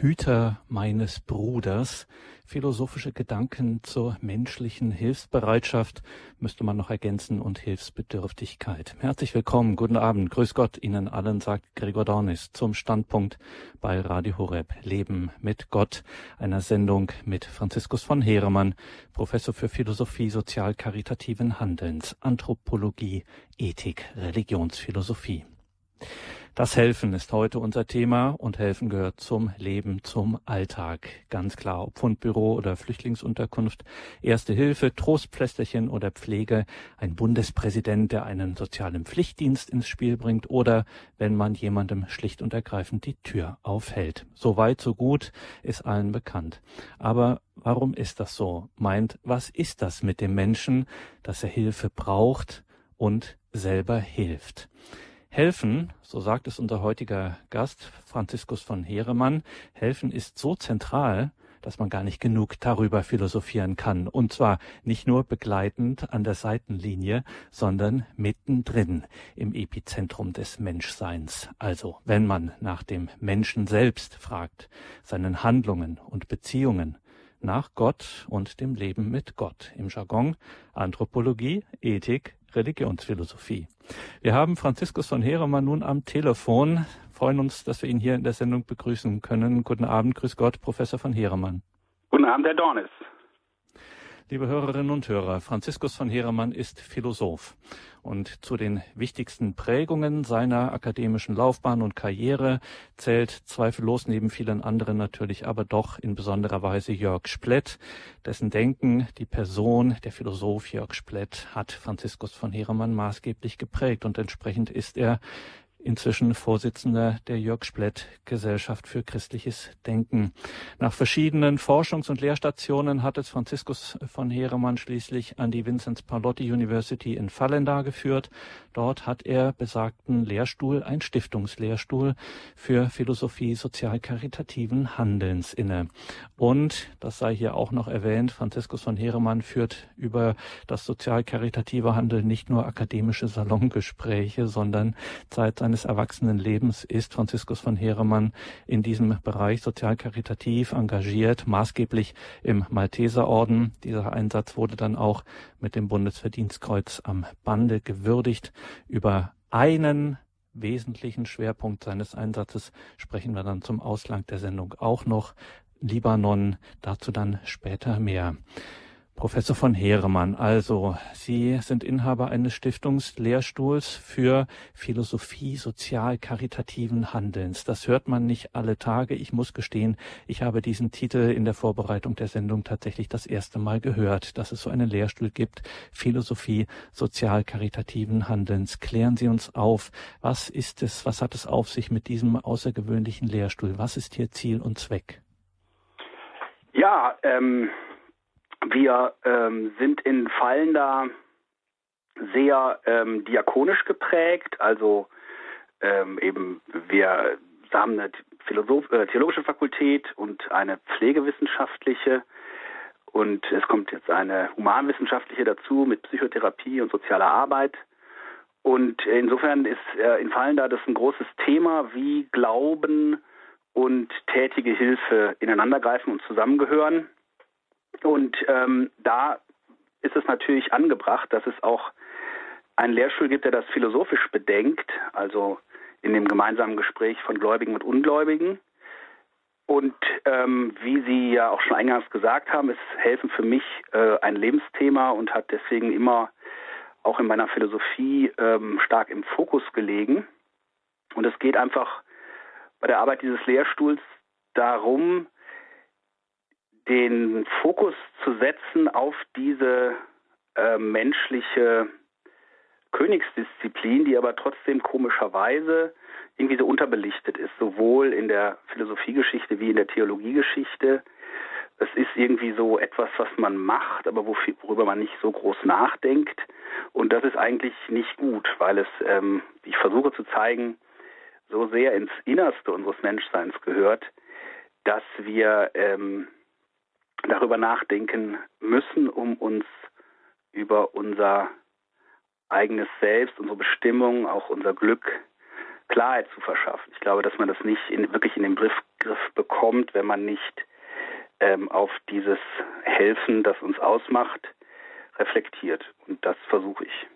Hüter meines Bruders. Philosophische Gedanken zur menschlichen Hilfsbereitschaft müsste man noch ergänzen und Hilfsbedürftigkeit. Herzlich willkommen, guten Abend, grüß Gott Ihnen allen, sagt Gregor Dornis zum Standpunkt bei Radio Horeb Leben mit Gott, einer Sendung mit Franziskus von Heeremann, Professor für Philosophie sozial-karitativen Handelns, Anthropologie, Ethik, Religionsphilosophie. Das Helfen ist heute unser Thema und Helfen gehört zum Leben, zum Alltag. Ganz klar, ob Fundbüro oder Flüchtlingsunterkunft, Erste Hilfe, Trostpflästerchen oder Pflege, ein Bundespräsident, der einen sozialen Pflichtdienst ins Spiel bringt oder wenn man jemandem schlicht und ergreifend die Tür aufhält. So weit, so gut, ist allen bekannt. Aber warum ist das so? Meint, was ist das mit dem Menschen, dass er Hilfe braucht und selber hilft? Helfen, so sagt es unser heutiger Gast, Franziskus von Heeremann, helfen ist so zentral, dass man gar nicht genug darüber philosophieren kann. Und zwar nicht nur begleitend an der Seitenlinie, sondern mittendrin im Epizentrum des Menschseins. Also, wenn man nach dem Menschen selbst fragt, seinen Handlungen und Beziehungen, nach Gott und dem Leben mit Gott. Im Jargon Anthropologie, Ethik, Religionsphilosophie. Wir haben Franziskus von Heeremann nun am Telefon. Freuen uns, dass wir ihn hier in der Sendung begrüßen können. Guten Abend, grüß Gott, Professor von Heeremann. Guten Abend, Herr Dornis. Liebe Hörerinnen und Hörer, Franziskus von Heeremann ist Philosoph. Und zu den wichtigsten Prägungen seiner akademischen Laufbahn und Karriere zählt zweifellos neben vielen anderen natürlich aber doch in besonderer Weise Jörg Splett, dessen Denken die Person, der Philosoph Jörg Splett hat Franziskus von Heeremann maßgeblich geprägt. Und entsprechend ist er inzwischen Vorsitzender der Jörg Splett Gesellschaft für christliches Denken. Nach verschiedenen Forschungs- und Lehrstationen hat es Franziskus von Heeremann schließlich an die Vinzenz Palotti University in Fallendar geführt. Dort hat er besagten Lehrstuhl, ein Stiftungslehrstuhl für Philosophie sozial-karitativen Handelns inne. Und, das sei hier auch noch erwähnt, Franziskus von Heeremann führt über das sozial-karitative Handeln nicht nur akademische Salongespräche, sondern seit seines Erwachsenenlebens ist Franziskus von Heeremann in diesem Bereich sozial-karitativ engagiert, maßgeblich im Malteserorden. Dieser Einsatz wurde dann auch mit dem Bundesverdienstkreuz am Bande gewürdigt. Über einen wesentlichen Schwerpunkt seines Einsatzes sprechen wir dann zum Auslang der Sendung auch noch. Libanon, dazu dann später mehr. Professor von Heeremann, also Sie sind Inhaber eines Stiftungslehrstuhls für Philosophie sozial-karitativen Handelns. Das hört man nicht alle Tage. Ich muss gestehen, ich habe diesen Titel in der Vorbereitung der Sendung tatsächlich das erste Mal gehört, dass es so einen Lehrstuhl gibt, Philosophie sozial-karitativen Handelns. Klären Sie uns auf, was ist es, was hat es auf sich mit diesem außergewöhnlichen Lehrstuhl? Was ist hier Ziel und Zweck? Ja, ähm, wir ähm, sind in Fallen da sehr ähm, diakonisch geprägt, also ähm, eben wir haben eine Philosoph äh, theologische Fakultät und eine pflegewissenschaftliche und es kommt jetzt eine humanwissenschaftliche dazu mit Psychotherapie und sozialer Arbeit. Und insofern ist äh, in Fallen da das ein großes Thema, wie Glauben und tätige Hilfe ineinandergreifen und zusammengehören. Und ähm, da ist es natürlich angebracht, dass es auch einen Lehrstuhl gibt, der das philosophisch bedenkt, also in dem gemeinsamen Gespräch von Gläubigen und Ungläubigen. Und ähm, wie Sie ja auch schon eingangs gesagt haben, ist Helfen für mich äh, ein Lebensthema und hat deswegen immer auch in meiner Philosophie ähm, stark im Fokus gelegen. Und es geht einfach bei der Arbeit dieses Lehrstuhls darum, den Fokus zu setzen auf diese äh, menschliche Königsdisziplin, die aber trotzdem komischerweise irgendwie so unterbelichtet ist, sowohl in der Philosophiegeschichte wie in der Theologiegeschichte. Es ist irgendwie so etwas, was man macht, aber worüber man nicht so groß nachdenkt. Und das ist eigentlich nicht gut, weil es, ähm, ich versuche zu zeigen, so sehr ins Innerste unseres Menschseins gehört, dass wir ähm, darüber nachdenken müssen, um uns über unser eigenes Selbst, unsere Bestimmung, auch unser Glück Klarheit zu verschaffen. Ich glaube, dass man das nicht in, wirklich in den Griff, Griff bekommt kommt, wenn man nicht ähm, auf dieses Helfen, das uns ausmacht, reflektiert. Und das versuche ich.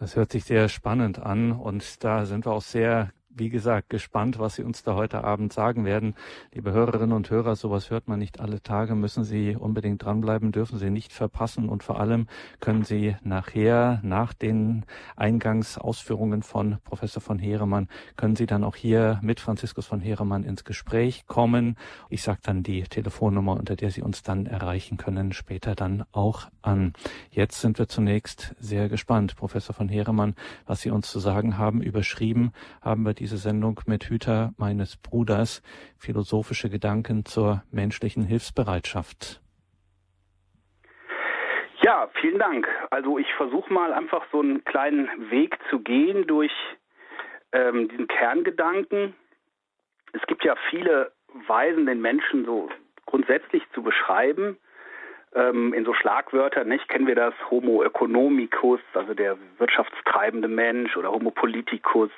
Das hört sich sehr spannend an und da sind wir auch sehr wie gesagt, gespannt, was Sie uns da heute Abend sagen werden. Liebe Hörerinnen und Hörer, sowas hört man nicht alle Tage, müssen Sie unbedingt dranbleiben, dürfen Sie nicht verpassen und vor allem können Sie nachher, nach den Eingangsausführungen von Professor von Heeremann, können Sie dann auch hier mit Franziskus von Heeremann ins Gespräch kommen. Ich sage dann die Telefonnummer, unter der Sie uns dann erreichen können, später dann auch an. Jetzt sind wir zunächst sehr gespannt, Professor von Heeremann, was Sie uns zu sagen haben. Überschrieben haben wir diese Sendung mit Hüter meines Bruders, philosophische Gedanken zur menschlichen Hilfsbereitschaft. Ja, vielen Dank. Also ich versuche mal einfach so einen kleinen Weg zu gehen durch ähm, diesen Kerngedanken. Es gibt ja viele Weisen, den Menschen so grundsätzlich zu beschreiben. Ähm, in so Schlagwörtern, nicht, kennen wir das Homo economicus, also der wirtschaftstreibende Mensch oder Homo politicus,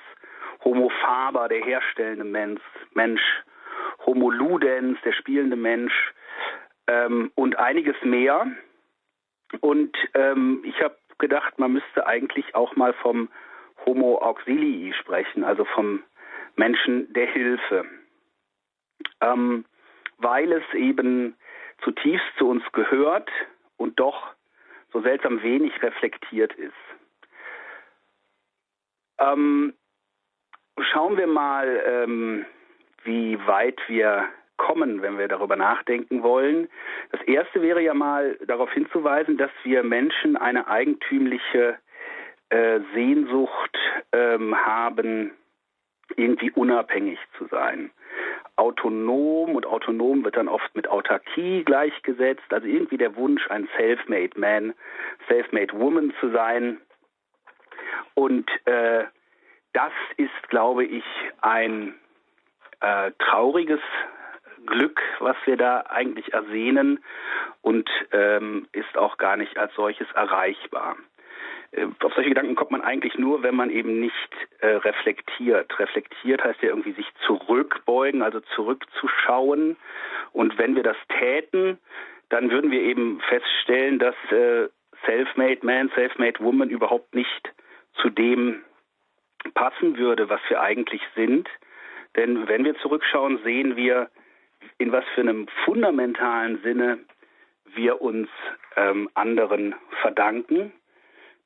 Homo faber, der herstellende Mensch, Mensch Homo ludens, der spielende Mensch ähm, und einiges mehr. Und ähm, ich habe gedacht, man müsste eigentlich auch mal vom Homo auxilii sprechen, also vom Menschen der Hilfe, ähm, weil es eben zutiefst zu uns gehört und doch so seltsam wenig reflektiert ist. Ähm, Schauen wir mal, ähm, wie weit wir kommen, wenn wir darüber nachdenken wollen. Das erste wäre ja mal darauf hinzuweisen, dass wir Menschen eine eigentümliche äh, Sehnsucht ähm, haben, irgendwie unabhängig zu sein. Autonom und autonom wird dann oft mit Autarkie gleichgesetzt, also irgendwie der Wunsch, ein Self-made Man, Self-made Woman zu sein. Und äh, das ist, glaube ich, ein äh, trauriges Glück, was wir da eigentlich ersehnen und ähm, ist auch gar nicht als solches erreichbar. Äh, auf solche Gedanken kommt man eigentlich nur, wenn man eben nicht äh, reflektiert. Reflektiert heißt ja irgendwie sich zurückbeugen, also zurückzuschauen. Und wenn wir das täten, dann würden wir eben feststellen, dass äh, Self-Made Man, Self-Made Woman überhaupt nicht zu dem passen würde, was wir eigentlich sind. Denn wenn wir zurückschauen, sehen wir, in was für einem fundamentalen Sinne wir uns ähm, anderen verdanken.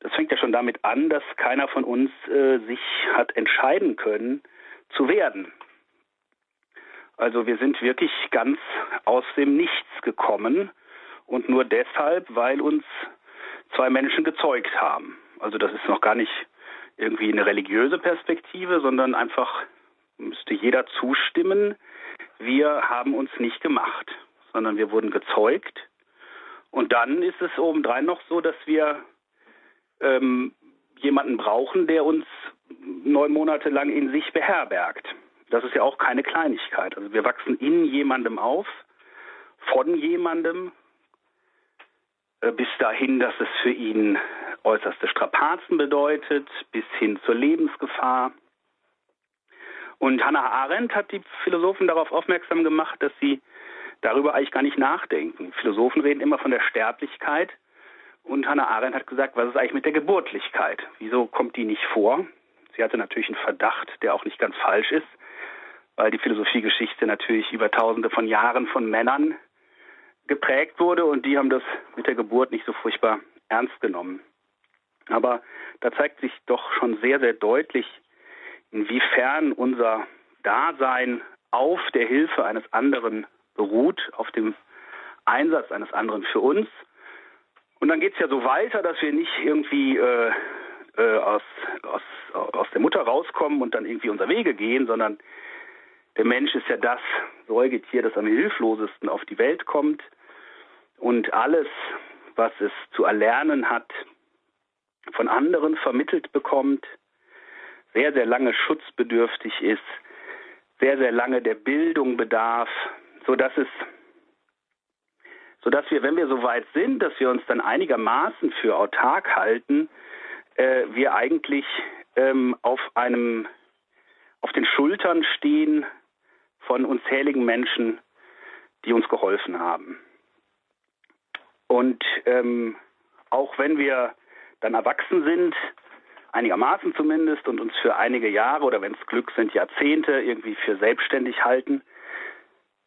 Das fängt ja schon damit an, dass keiner von uns äh, sich hat entscheiden können zu werden. Also wir sind wirklich ganz aus dem Nichts gekommen und nur deshalb, weil uns zwei Menschen gezeugt haben. Also das ist noch gar nicht irgendwie eine religiöse Perspektive, sondern einfach müsste jeder zustimmen, wir haben uns nicht gemacht, sondern wir wurden gezeugt. Und dann ist es obendrein noch so, dass wir ähm, jemanden brauchen, der uns neun Monate lang in sich beherbergt. Das ist ja auch keine Kleinigkeit. Also wir wachsen in jemandem auf, von jemandem, äh, bis dahin, dass es für ihn äußerste Strapazen bedeutet, bis hin zur Lebensgefahr. Und Hannah Arendt hat die Philosophen darauf aufmerksam gemacht, dass sie darüber eigentlich gar nicht nachdenken. Philosophen reden immer von der Sterblichkeit. Und Hannah Arendt hat gesagt, was ist eigentlich mit der Geburtlichkeit? Wieso kommt die nicht vor? Sie hatte natürlich einen Verdacht, der auch nicht ganz falsch ist, weil die Philosophiegeschichte natürlich über tausende von Jahren von Männern geprägt wurde und die haben das mit der Geburt nicht so furchtbar ernst genommen. Aber da zeigt sich doch schon sehr, sehr deutlich, inwiefern unser Dasein auf der Hilfe eines anderen beruht, auf dem Einsatz eines anderen für uns. Und dann geht es ja so weiter, dass wir nicht irgendwie äh, äh, aus, aus, aus der Mutter rauskommen und dann irgendwie unser Wege gehen, sondern der Mensch ist ja das Säugetier, das am hilflosesten auf die Welt kommt. Und alles, was es zu erlernen hat, von anderen vermittelt bekommt, sehr, sehr lange schutzbedürftig ist, sehr, sehr lange der Bildung bedarf, so dass es so dass wir, wenn wir so weit sind, dass wir uns dann einigermaßen für autark halten, äh, wir eigentlich ähm, auf einem, auf den Schultern stehen von unzähligen Menschen, die uns geholfen haben. Und ähm, auch wenn wir dann erwachsen sind, einigermaßen zumindest, und uns für einige Jahre oder wenn es Glück sind, Jahrzehnte irgendwie für selbstständig halten,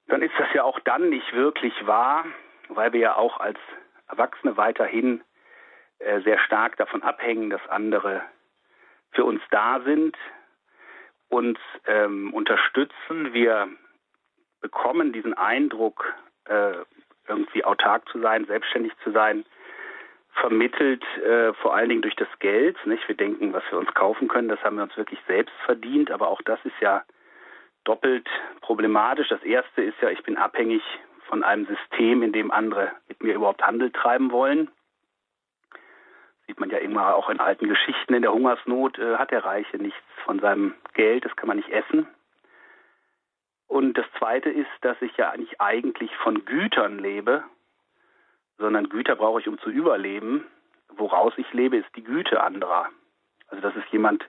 dann ist das ja auch dann nicht wirklich wahr, weil wir ja auch als Erwachsene weiterhin äh, sehr stark davon abhängen, dass andere für uns da sind, uns ähm, unterstützen. Wir bekommen diesen Eindruck, äh, irgendwie autark zu sein, selbstständig zu sein, vermittelt äh, vor allen Dingen durch das Geld. Nicht? Wir denken, was wir uns kaufen können, das haben wir uns wirklich selbst verdient, aber auch das ist ja doppelt problematisch. Das erste ist ja, ich bin abhängig von einem System, in dem andere mit mir überhaupt Handel treiben wollen. Sieht man ja immer auch in alten Geschichten. In der Hungersnot äh, hat der Reiche nichts von seinem Geld, das kann man nicht essen. Und das Zweite ist, dass ich ja nicht eigentlich von Gütern lebe, sondern Güter brauche ich, um zu überleben. Woraus ich lebe, ist die Güte anderer. Also dass es jemand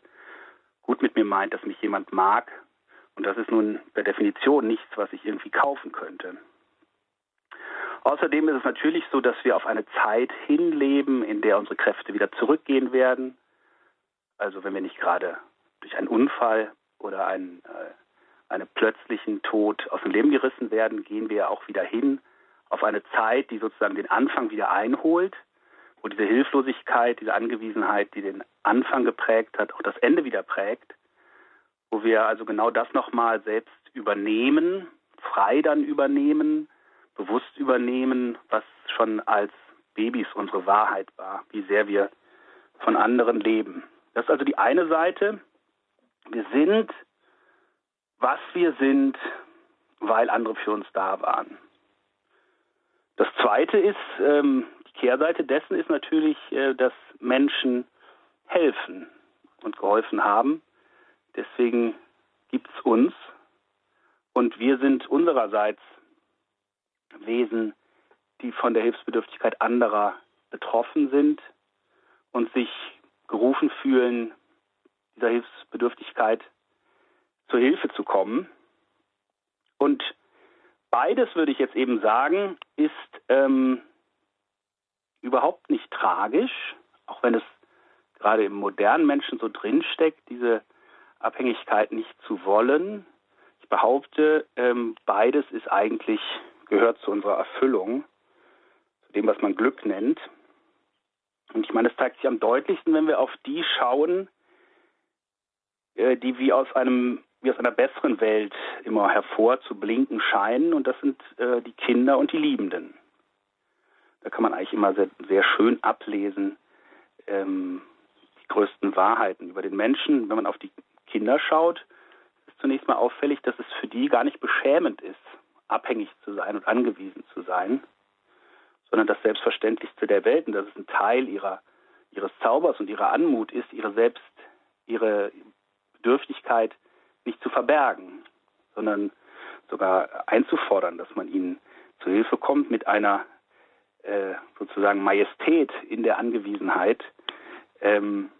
gut mit mir meint, dass mich jemand mag. Und das ist nun per Definition nichts, was ich irgendwie kaufen könnte. Außerdem ist es natürlich so, dass wir auf eine Zeit hinleben, in der unsere Kräfte wieder zurückgehen werden. Also wenn wir nicht gerade durch einen Unfall oder einen, äh, einen plötzlichen Tod aus dem Leben gerissen werden, gehen wir auch wieder hin auf eine Zeit, die sozusagen den Anfang wieder einholt, wo diese Hilflosigkeit, diese Angewiesenheit, die den Anfang geprägt hat, auch das Ende wieder prägt, wo wir also genau das nochmal selbst übernehmen, frei dann übernehmen, bewusst übernehmen, was schon als Babys unsere Wahrheit war, wie sehr wir von anderen leben. Das ist also die eine Seite. Wir sind, was wir sind, weil andere für uns da waren. Das Zweite ist, ähm, die Kehrseite dessen ist natürlich, äh, dass Menschen helfen und geholfen haben. Deswegen gibt es uns und wir sind unsererseits Wesen, die von der Hilfsbedürftigkeit anderer betroffen sind und sich gerufen fühlen, dieser Hilfsbedürftigkeit zur Hilfe zu kommen. Und beides, würde ich jetzt eben sagen, ist ähm, überhaupt nicht tragisch, auch wenn es gerade im modernen Menschen so drinsteckt, diese Abhängigkeit nicht zu wollen. Ich behaupte, ähm, beides ist eigentlich gehört zu unserer Erfüllung, zu dem, was man Glück nennt. Und ich meine, es zeigt sich am deutlichsten, wenn wir auf die schauen, äh, die wie aus einem wie aus einer besseren Welt immer hervor zu blinken scheinen, und das sind äh, die Kinder und die Liebenden. Da kann man eigentlich immer sehr, sehr schön ablesen ähm, die größten Wahrheiten über den Menschen. Wenn man auf die Kinder schaut, ist zunächst mal auffällig, dass es für die gar nicht beschämend ist, abhängig zu sein und angewiesen zu sein, sondern das Selbstverständlichste der Welt und dass es ein Teil ihrer, ihres Zaubers und ihrer Anmut ist, ihre selbst, ihre Bedürftigkeit nicht zu verbergen, sondern sogar einzufordern, dass man ihnen zu Hilfe kommt mit einer äh, sozusagen Majestät in der Angewiesenheit. Ähm,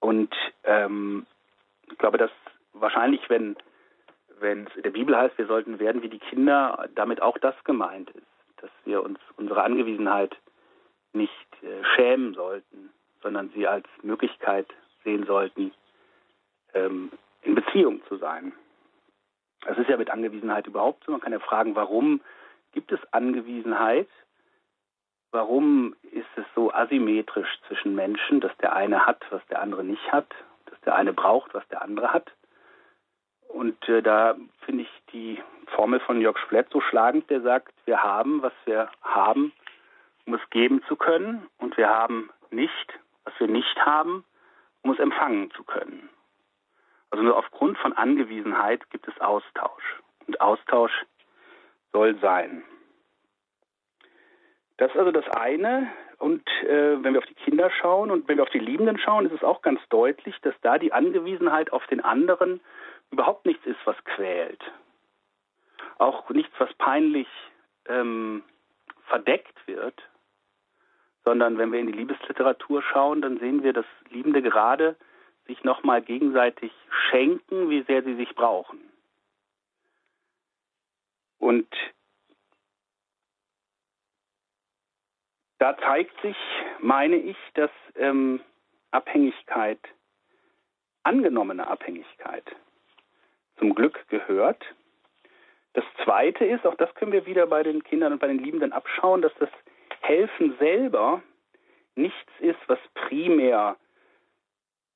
und ähm, ich glaube, dass wahrscheinlich, wenn es in der Bibel heißt, wir sollten werden wie die Kinder, damit auch das gemeint ist, dass wir uns unsere Angewiesenheit nicht äh, schämen sollten, sondern sie als Möglichkeit sehen sollten, ähm, in Beziehung zu sein. Das ist ja mit Angewiesenheit überhaupt so. Man kann ja fragen, warum gibt es Angewiesenheit? Warum ist es so asymmetrisch zwischen Menschen, dass der eine hat, was der andere nicht hat, dass der eine braucht, was der andere hat? Und äh, da finde ich die Formel von Jörg Splett so schlagend, der sagt, wir haben, was wir haben, um es geben zu können, und wir haben nicht, was wir nicht haben, um es empfangen zu können. Also nur aufgrund von Angewiesenheit gibt es Austausch. Und Austausch soll sein. Das ist also das eine. Und äh, wenn wir auf die Kinder schauen und wenn wir auf die Liebenden schauen, ist es auch ganz deutlich, dass da die Angewiesenheit auf den anderen überhaupt nichts ist, was quält. Auch nichts, was peinlich ähm, verdeckt wird, sondern wenn wir in die Liebesliteratur schauen, dann sehen wir, dass Liebende gerade sich nochmal gegenseitig schenken, wie sehr sie sich brauchen. Und da zeigt sich, meine ich, dass ähm, Abhängigkeit, angenommene Abhängigkeit, zum Glück gehört. Das Zweite ist, auch das können wir wieder bei den Kindern und bei den Liebenden abschauen, dass das Helfen selber nichts ist, was primär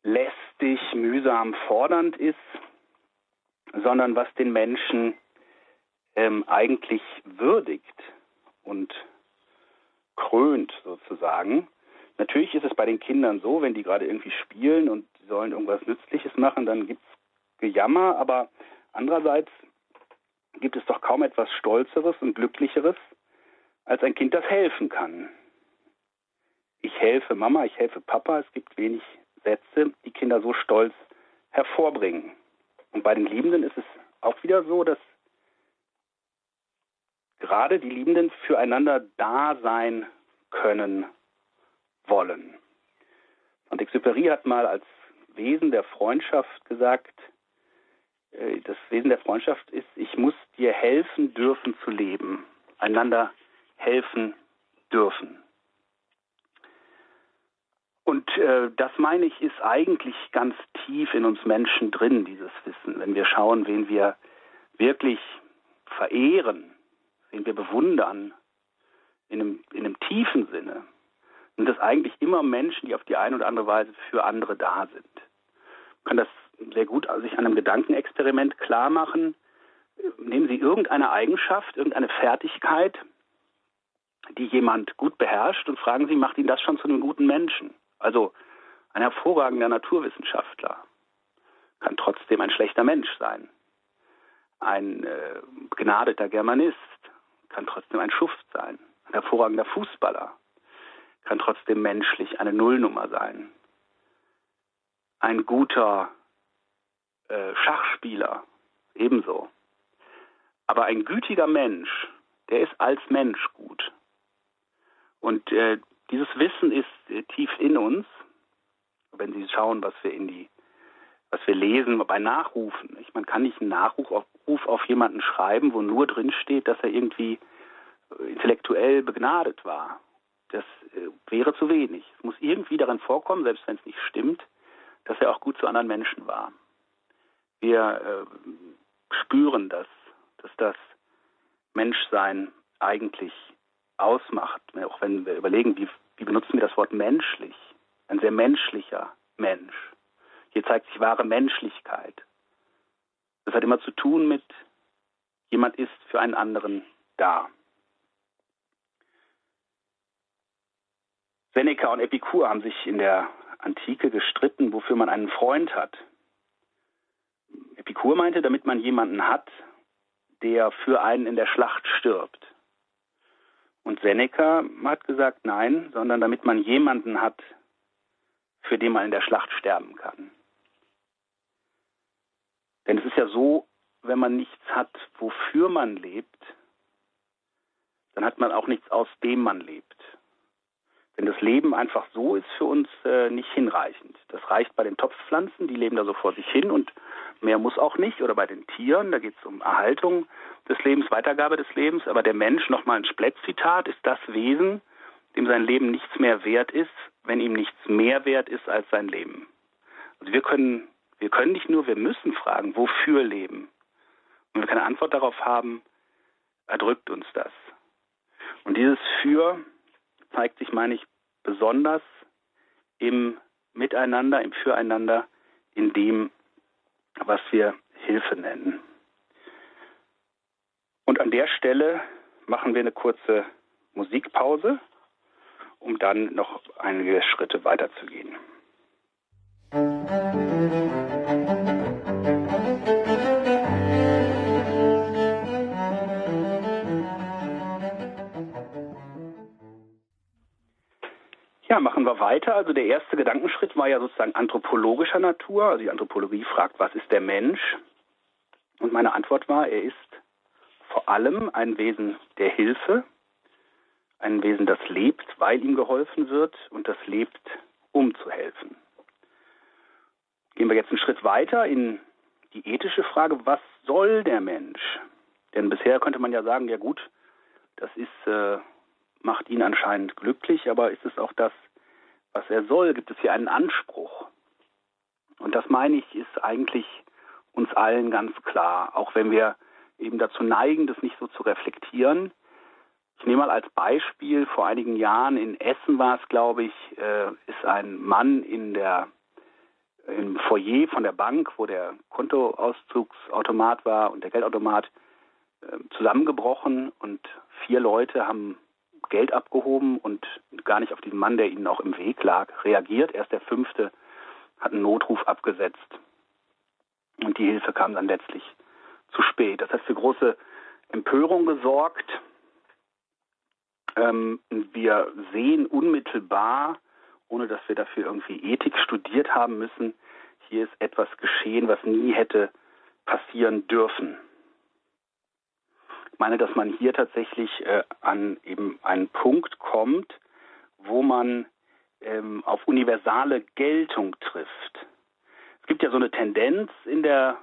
lästig, mühsam, fordernd ist, sondern was den Menschen ähm, eigentlich würdigt und krönt sozusagen. Natürlich ist es bei den Kindern so, wenn die gerade irgendwie spielen und sollen irgendwas Nützliches machen, dann gibt es Gejammer, aber andererseits gibt es doch kaum etwas Stolzeres und Glücklicheres, als ein Kind, das helfen kann. Ich helfe Mama, ich helfe Papa, es gibt wenig Sätze, die Kinder so stolz hervorbringen. Und bei den Liebenden ist es auch wieder so, dass gerade die Liebenden füreinander da sein können wollen. Und Exupéry hat mal als Wesen der Freundschaft gesagt, äh, das Wesen der Freundschaft ist, ich muss dir helfen dürfen zu leben, einander helfen dürfen. Und äh, das meine ich, ist eigentlich ganz tief in uns Menschen drin, dieses Wissen. Wenn wir schauen, wen wir wirklich verehren, wen wir bewundern, in einem, in einem tiefen Sinne, sind das eigentlich immer Menschen, die auf die eine oder andere Weise für andere da sind. Man kann das sehr gut sich an einem Gedankenexperiment klar machen. Nehmen Sie irgendeine Eigenschaft, irgendeine Fertigkeit, die jemand gut beherrscht und fragen Sie, macht ihn das schon zu einem guten Menschen? Also ein hervorragender Naturwissenschaftler kann trotzdem ein schlechter Mensch sein. Ein äh, begnadeter Germanist kann trotzdem ein Schuft sein. Ein hervorragender Fußballer kann trotzdem menschlich eine Nullnummer sein. Ein guter äh, Schachspieler ebenso. Aber ein gütiger Mensch, der ist als Mensch gut. Und äh, dieses Wissen ist äh, tief in uns. Wenn Sie schauen, was wir in die, was wir lesen bei Nachrufen. Ich, man kann nicht einen Nachruf auf, auf jemanden schreiben, wo nur drin steht, dass er irgendwie äh, intellektuell begnadet war. Das äh, wäre zu wenig. Es muss irgendwie darin vorkommen, selbst wenn es nicht stimmt, dass er auch gut zu anderen Menschen war. Wir äh, spüren das, dass das Menschsein eigentlich ausmacht, auch wenn wir überlegen, wie, wie benutzen wir das Wort menschlich, ein sehr menschlicher Mensch. Hier zeigt sich wahre Menschlichkeit. Das hat immer zu tun mit, jemand ist für einen anderen da. Seneca und Epikur haben sich in der Antike gestritten, wofür man einen Freund hat. Epikur meinte, damit man jemanden hat, der für einen in der Schlacht stirbt. Und Seneca hat gesagt, nein, sondern damit man jemanden hat, für den man in der Schlacht sterben kann. Denn es ist ja so, wenn man nichts hat, wofür man lebt, dann hat man auch nichts, aus dem man lebt. Denn das Leben einfach so ist für uns äh, nicht hinreichend. Das reicht bei den Topfpflanzen, die leben da so vor sich hin und mehr muss auch nicht. Oder bei den Tieren, da geht es um Erhaltung des Lebens, Weitergabe des Lebens. Aber der Mensch, nochmal ein Splett-Zitat, ist das Wesen, dem sein Leben nichts mehr wert ist, wenn ihm nichts mehr wert ist als sein Leben. Also wir können, wir können nicht nur, wir müssen fragen, wofür leben. Und wenn wir keine Antwort darauf haben, erdrückt uns das. Und dieses Für zeigt sich, meine ich, besonders im Miteinander, im Füreinander, in dem, was wir Hilfe nennen. Und an der Stelle machen wir eine kurze Musikpause, um dann noch einige Schritte weiterzugehen. Musik Ja, machen wir weiter. Also der erste Gedankenschritt war ja sozusagen anthropologischer Natur. Also die Anthropologie fragt, was ist der Mensch? Und meine Antwort war, er ist vor allem ein Wesen der Hilfe, ein Wesen, das lebt, weil ihm geholfen wird und das lebt, um zu helfen. Gehen wir jetzt einen Schritt weiter in die ethische Frage, was soll der Mensch? Denn bisher könnte man ja sagen, ja gut, das ist, äh, macht ihn anscheinend glücklich, aber ist es auch das, was er soll? Gibt es hier einen Anspruch? Und das meine ich, ist eigentlich uns allen ganz klar, auch wenn wir eben dazu neigen, das nicht so zu reflektieren. Ich nehme mal als Beispiel, vor einigen Jahren in Essen war es, glaube ich, äh, ist ein Mann in der im Foyer von der Bank, wo der Kontoauszugsautomat war und der Geldautomat, äh, zusammengebrochen und vier Leute haben Geld abgehoben und gar nicht auf diesen Mann, der ihnen auch im Weg lag, reagiert. Erst der fünfte hat einen Notruf abgesetzt. Und die Hilfe kam dann letztlich zu spät. Das hat für große Empörung gesorgt. Ähm, wir sehen unmittelbar, ohne dass wir dafür irgendwie Ethik studiert haben müssen, hier ist etwas geschehen, was nie hätte passieren dürfen. Meine, dass man hier tatsächlich äh, an eben einen Punkt kommt, wo man ähm, auf universale Geltung trifft. Es gibt ja so eine Tendenz in der,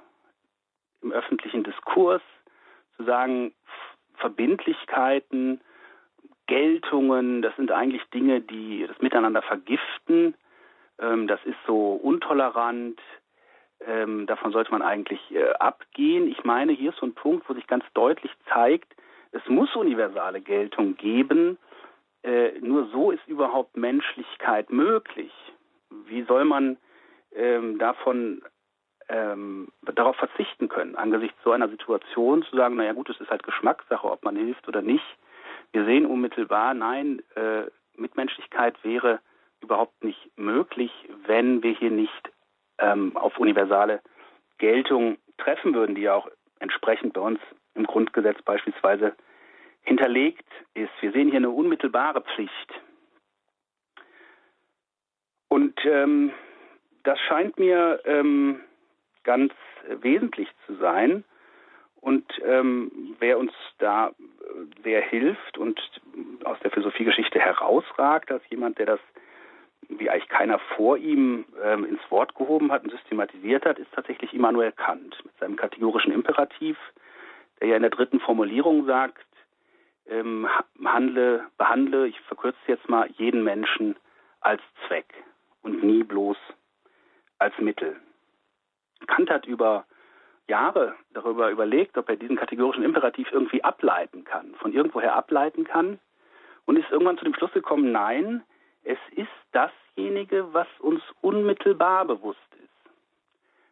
im öffentlichen Diskurs zu sagen, Verbindlichkeiten, Geltungen, das sind eigentlich Dinge, die das Miteinander vergiften. Ähm, das ist so untolerant. Ähm, davon sollte man eigentlich äh, abgehen. Ich meine, hier ist so ein Punkt, wo sich ganz deutlich zeigt, es muss universale Geltung geben. Äh, nur so ist überhaupt Menschlichkeit möglich. Wie soll man ähm, davon ähm, darauf verzichten können, angesichts so einer Situation zu sagen, naja gut, es ist halt Geschmackssache, ob man hilft oder nicht. Wir sehen unmittelbar, nein, äh, Mitmenschlichkeit wäre überhaupt nicht möglich, wenn wir hier nicht ähm, auf universale Geltung treffen würden, die ja auch entsprechend bei uns im Grundgesetz beispielsweise hinterlegt ist. Wir sehen hier eine unmittelbare Pflicht. Und ähm, das scheint mir ähm, ganz wesentlich zu sein. Und ähm, wer uns da sehr hilft und aus der Philosophiegeschichte herausragt, als jemand, der das wie eigentlich keiner vor ihm ähm, ins Wort gehoben hat und systematisiert hat, ist tatsächlich Immanuel Kant mit seinem kategorischen Imperativ, der ja in der dritten Formulierung sagt, ähm, handle, behandle, ich verkürze jetzt mal, jeden Menschen als Zweck und nie bloß als Mittel. Kant hat über Jahre darüber überlegt, ob er diesen kategorischen Imperativ irgendwie ableiten kann, von irgendwoher ableiten kann und ist irgendwann zu dem Schluss gekommen, nein, es ist dasjenige, was uns unmittelbar bewusst ist.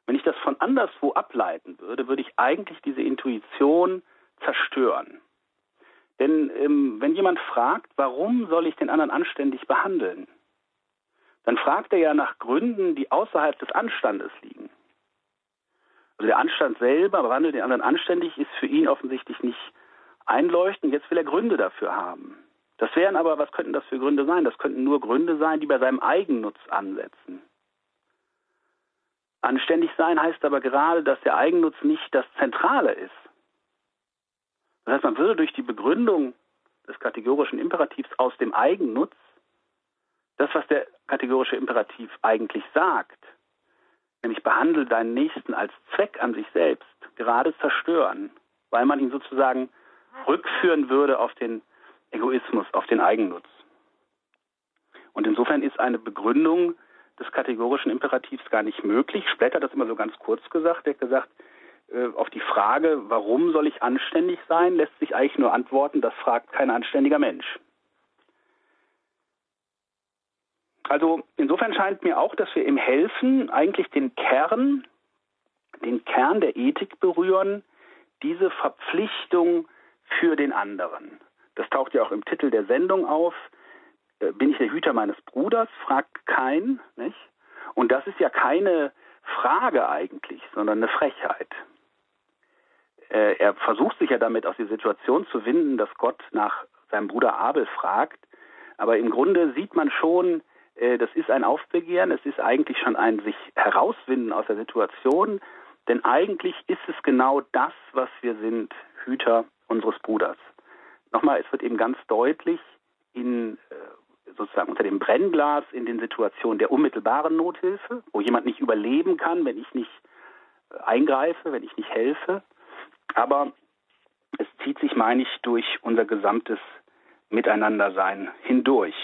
Wenn ich das von anderswo ableiten würde, würde ich eigentlich diese Intuition zerstören. Denn ähm, wenn jemand fragt, warum soll ich den anderen anständig behandeln, dann fragt er ja nach Gründen, die außerhalb des Anstandes liegen. Also der Anstand selber, behandelt den anderen anständig, ist für ihn offensichtlich nicht einleuchtend. Jetzt will er Gründe dafür haben. Das wären aber, was könnten das für Gründe sein? Das könnten nur Gründe sein, die bei seinem Eigennutz ansetzen. Anständig sein heißt aber gerade, dass der Eigennutz nicht das Zentrale ist. Das heißt, man würde durch die Begründung des kategorischen Imperativs aus dem Eigennutz das, was der kategorische Imperativ eigentlich sagt, nämlich behandle deinen Nächsten als Zweck an sich selbst, gerade zerstören, weil man ihn sozusagen rückführen würde auf den Egoismus, auf den Eigennutz. Und insofern ist eine Begründung des kategorischen Imperativs gar nicht möglich. Später hat das immer so ganz kurz gesagt. Er hat gesagt, äh, auf die Frage, warum soll ich anständig sein, lässt sich eigentlich nur antworten, das fragt kein anständiger Mensch. Also insofern scheint mir auch, dass wir im Helfen eigentlich den Kern, den Kern der Ethik berühren, diese Verpflichtung für den anderen. Das taucht ja auch im Titel der Sendung auf. Äh, bin ich der Hüter meines Bruders? fragt kein, nicht? Und das ist ja keine Frage eigentlich, sondern eine Frechheit. Äh, er versucht sich ja damit aus der Situation zu winden, dass Gott nach seinem Bruder Abel fragt. Aber im Grunde sieht man schon, äh, das ist ein Aufbegehren, es ist eigentlich schon ein sich herauswinden aus der Situation, denn eigentlich ist es genau das, was wir sind, Hüter unseres Bruders. Nochmal, es wird eben ganz deutlich in äh, sozusagen unter dem Brennglas in den Situationen der unmittelbaren Nothilfe, wo jemand nicht überleben kann, wenn ich nicht äh, eingreife, wenn ich nicht helfe. Aber es zieht sich, meine ich, durch unser gesamtes Miteinandersein hindurch.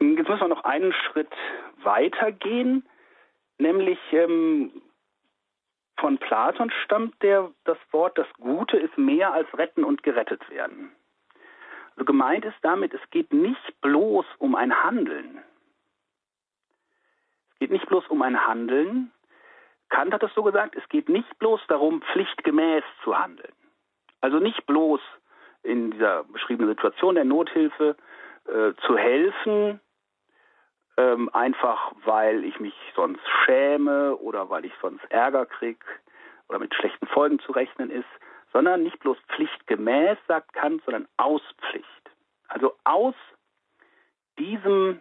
Jetzt müssen wir noch einen Schritt weitergehen, nämlich ähm, von Platon stammt der, das Wort, das Gute ist mehr als retten und gerettet werden. Also gemeint ist damit, es geht nicht bloß um ein Handeln. Es geht nicht bloß um ein Handeln. Kant hat es so gesagt, es geht nicht bloß darum, pflichtgemäß zu handeln. Also nicht bloß in dieser beschriebenen Situation der Nothilfe äh, zu helfen, ähm, einfach weil ich mich sonst schäme oder weil ich sonst Ärger kriege oder mit schlechten Folgen zu rechnen ist, sondern nicht bloß pflichtgemäß, sagt Kant, sondern aus Pflicht. Also aus diesem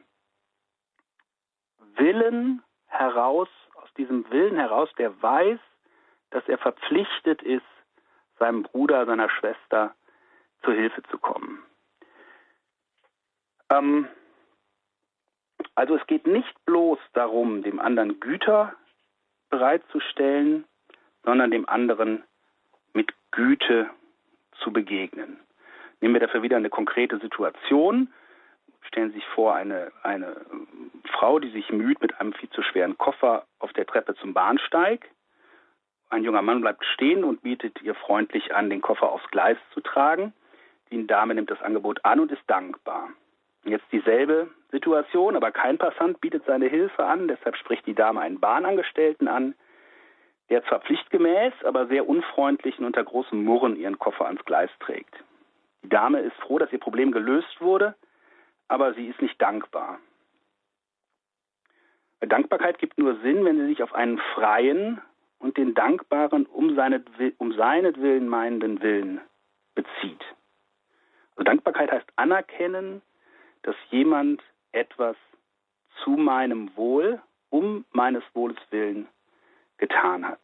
Willen heraus, aus diesem Willen heraus, der weiß, dass er verpflichtet ist, seinem Bruder, seiner Schwester zu Hilfe zu kommen. Ähm, also es geht nicht bloß darum, dem anderen Güter bereitzustellen, sondern dem anderen mit Güte zu begegnen. Nehmen wir dafür wieder eine konkrete Situation. Stellen Sie sich vor, eine, eine Frau, die sich müht mit einem viel zu schweren Koffer auf der Treppe zum Bahnsteig. Ein junger Mann bleibt stehen und bietet ihr freundlich an, den Koffer aufs Gleis zu tragen. Die Dame nimmt das Angebot an und ist dankbar. Jetzt dieselbe Situation, aber kein Passant bietet seine Hilfe an, deshalb spricht die Dame einen Bahnangestellten an, der zwar pflichtgemäß, aber sehr unfreundlich und unter großem Murren ihren Koffer ans Gleis trägt. Die Dame ist froh, dass ihr Problem gelöst wurde, aber sie ist nicht dankbar. Dankbarkeit gibt nur Sinn, wenn sie sich auf einen freien und den dankbaren, um, seine, um seinetwillen meinenden Willen bezieht. Also Dankbarkeit heißt anerkennen, dass jemand etwas zu meinem Wohl, um meines Wohles willen getan hat.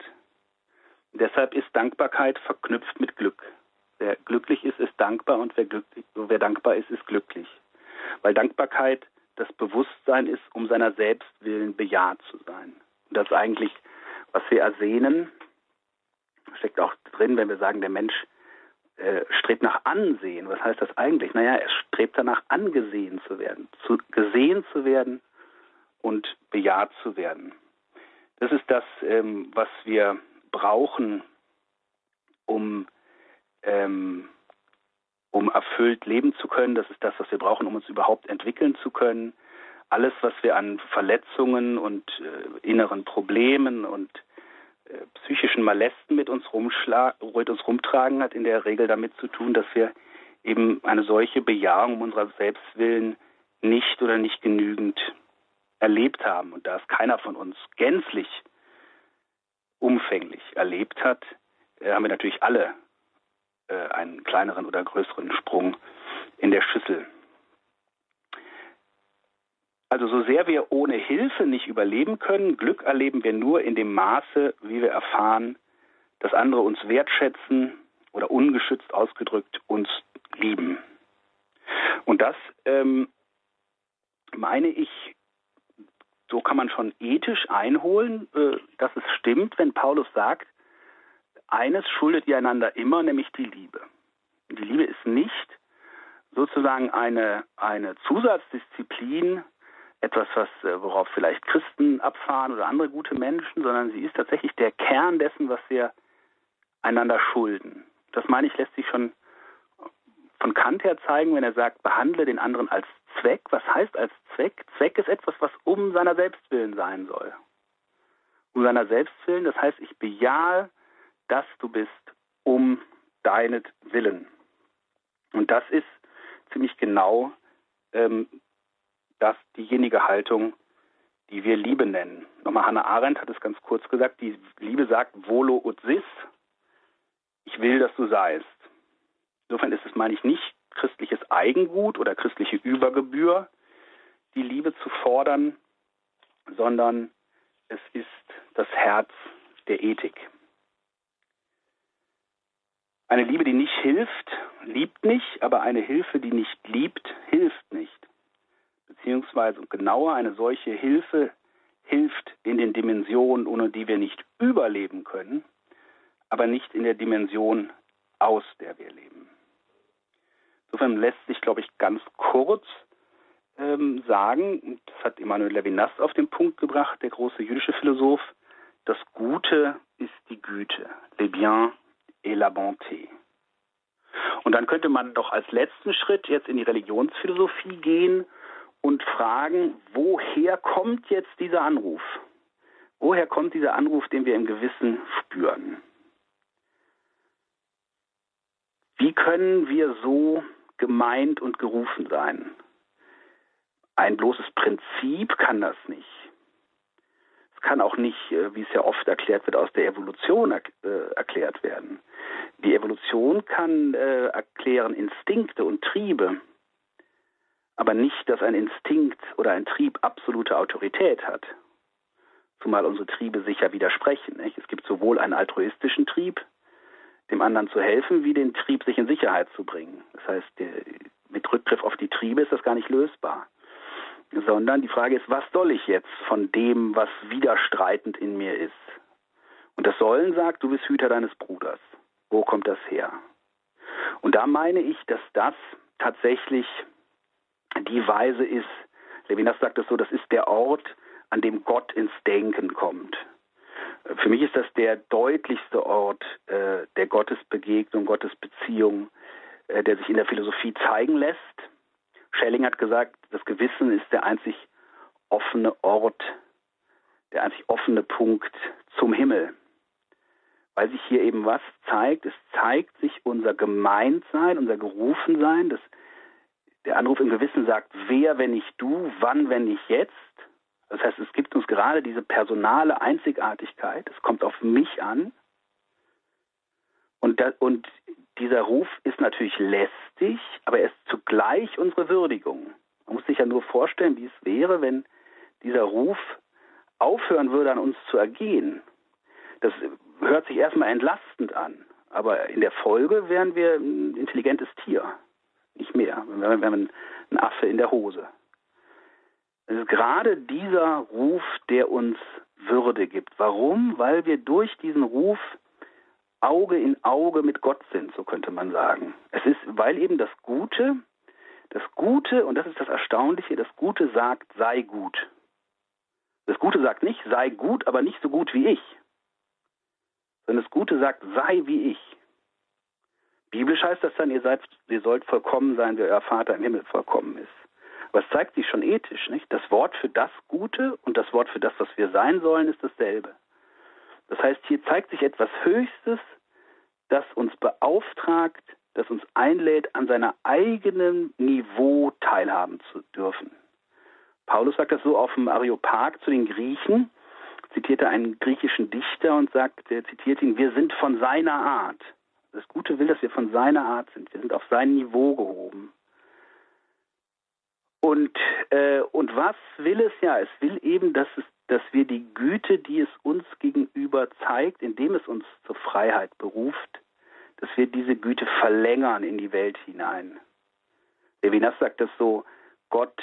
Deshalb ist Dankbarkeit verknüpft mit Glück. Wer glücklich ist, ist dankbar und wer, glücklich, wer dankbar ist, ist glücklich. Weil Dankbarkeit das Bewusstsein ist, um seiner selbst willen bejaht zu sein. Und das ist eigentlich, was wir ersehnen, steckt auch drin, wenn wir sagen, der Mensch äh, strebt nach Ansehen. Was heißt das eigentlich? Naja, er strebt danach, angesehen zu werden, zu, gesehen zu werden und bejaht zu werden. Das ist das, ähm, was wir brauchen, um, ähm, um erfüllt leben zu können. Das ist das, was wir brauchen, um uns überhaupt entwickeln zu können. Alles, was wir an Verletzungen und äh, inneren Problemen und psychischen Molesten mit uns, mit uns rumtragen, hat in der Regel damit zu tun, dass wir eben eine solche Bejahung unserer Selbstwillen nicht oder nicht genügend erlebt haben. Und da es keiner von uns gänzlich umfänglich erlebt hat, äh, haben wir natürlich alle äh, einen kleineren oder größeren Sprung in der Schüssel also so sehr wir ohne Hilfe nicht überleben können, Glück erleben wir nur in dem Maße, wie wir erfahren, dass andere uns wertschätzen oder ungeschützt ausgedrückt uns lieben. Und das ähm, meine ich, so kann man schon ethisch einholen, äh, dass es stimmt, wenn Paulus sagt, eines schuldet ihr einander immer, nämlich die Liebe. Die Liebe ist nicht sozusagen eine, eine Zusatzdisziplin etwas, was, äh, worauf vielleicht Christen abfahren oder andere gute Menschen, sondern sie ist tatsächlich der Kern dessen, was wir einander schulden. Das meine ich, lässt sich schon von Kant her zeigen, wenn er sagt, behandle den anderen als Zweck. Was heißt als Zweck? Zweck ist etwas, was um seiner Selbstwillen sein soll. Um seiner Selbstwillen, das heißt, ich bejahe, dass du bist um deinetwillen. Und das ist ziemlich genau ähm, das diejenige Haltung, die wir Liebe nennen. Nochmal Hannah Arendt hat es ganz kurz gesagt, die Liebe sagt volo ut sis, ich will, dass du seist. Insofern ist es, meine ich, nicht christliches Eigengut oder christliche Übergebühr, die Liebe zu fordern, sondern es ist das Herz der Ethik. Eine Liebe, die nicht hilft, liebt nicht, aber eine Hilfe, die nicht liebt, hilft nicht beziehungsweise genauer eine solche Hilfe hilft in den Dimensionen, ohne die wir nicht überleben können, aber nicht in der Dimension, aus der wir leben. Insofern lässt sich, glaube ich, ganz kurz ähm, sagen, das hat Emmanuel Levinas auf den Punkt gebracht, der große jüdische Philosoph, das Gute ist die Güte, le bien et la bonté. Und dann könnte man doch als letzten Schritt jetzt in die Religionsphilosophie gehen und fragen, woher kommt jetzt dieser Anruf? Woher kommt dieser Anruf, den wir im Gewissen spüren? Wie können wir so gemeint und gerufen sein? Ein bloßes Prinzip kann das nicht. Es kann auch nicht, äh, wie es ja oft erklärt wird, aus der Evolution äh, erklärt werden. Die Evolution kann äh, erklären Instinkte und Triebe, aber nicht, dass ein Instinkt oder ein Trieb absolute Autorität hat. Zumal unsere Triebe sich ja widersprechen. Nicht? Es gibt sowohl einen altruistischen Trieb, dem anderen zu helfen, wie den Trieb, sich in Sicherheit zu bringen. Das heißt, mit Rückgriff auf die Triebe ist das gar nicht lösbar. Sondern die Frage ist, was soll ich jetzt von dem, was widerstreitend in mir ist? Und das Sollen sagt, du bist Hüter deines Bruders. Wo kommt das her? Und da meine ich, dass das tatsächlich die Weise ist, Levinas sagt es so, das ist der Ort, an dem Gott ins Denken kommt. Für mich ist das der deutlichste Ort äh, der Gottesbegegnung, Gottesbeziehung, äh, der sich in der Philosophie zeigen lässt. Schelling hat gesagt, das Gewissen ist der einzig offene Ort, der einzig offene Punkt zum Himmel. Weil sich hier eben was zeigt, es zeigt sich unser Gemeintsein, unser Gerufensein, das, der Anruf im Gewissen sagt, wer, wenn nicht du, wann, wenn nicht jetzt. Das heißt, es gibt uns gerade diese personale Einzigartigkeit. Es kommt auf mich an. Und, da, und dieser Ruf ist natürlich lästig, aber er ist zugleich unsere Würdigung. Man muss sich ja nur vorstellen, wie es wäre, wenn dieser Ruf aufhören würde, an uns zu ergehen. Das hört sich erstmal entlastend an, aber in der Folge wären wir ein intelligentes Tier. Nicht mehr. Wir wären ein Affe in der Hose. Es ist gerade dieser Ruf, der uns Würde gibt. Warum? Weil wir durch diesen Ruf Auge in Auge mit Gott sind, so könnte man sagen. Es ist, weil eben das Gute, das Gute, und das ist das Erstaunliche, das Gute sagt, sei gut. Das Gute sagt nicht, sei gut, aber nicht so gut wie ich. Sondern das Gute sagt, sei wie ich. Biblisch heißt das dann, ihr, seid, ihr sollt vollkommen sein, wie euer Vater im Himmel vollkommen ist. Aber es zeigt sich schon ethisch, nicht? Das Wort für das Gute und das Wort für das, was wir sein sollen, ist dasselbe. Das heißt, hier zeigt sich etwas Höchstes, das uns beauftragt, das uns einlädt, an seiner eigenen Niveau teilhaben zu dürfen. Paulus sagt das so auf dem Areopag zu den Griechen, zitierte einen griechischen Dichter und sagt, er zitiert ihn, wir sind von seiner Art. Das Gute will, dass wir von seiner Art sind. Wir sind auf sein Niveau gehoben. Und, äh, und was will es ja? Es will eben, dass, es, dass wir die Güte, die es uns gegenüber zeigt, indem es uns zur Freiheit beruft, dass wir diese Güte verlängern in die Welt hinein. Levinas sagt das so, Gott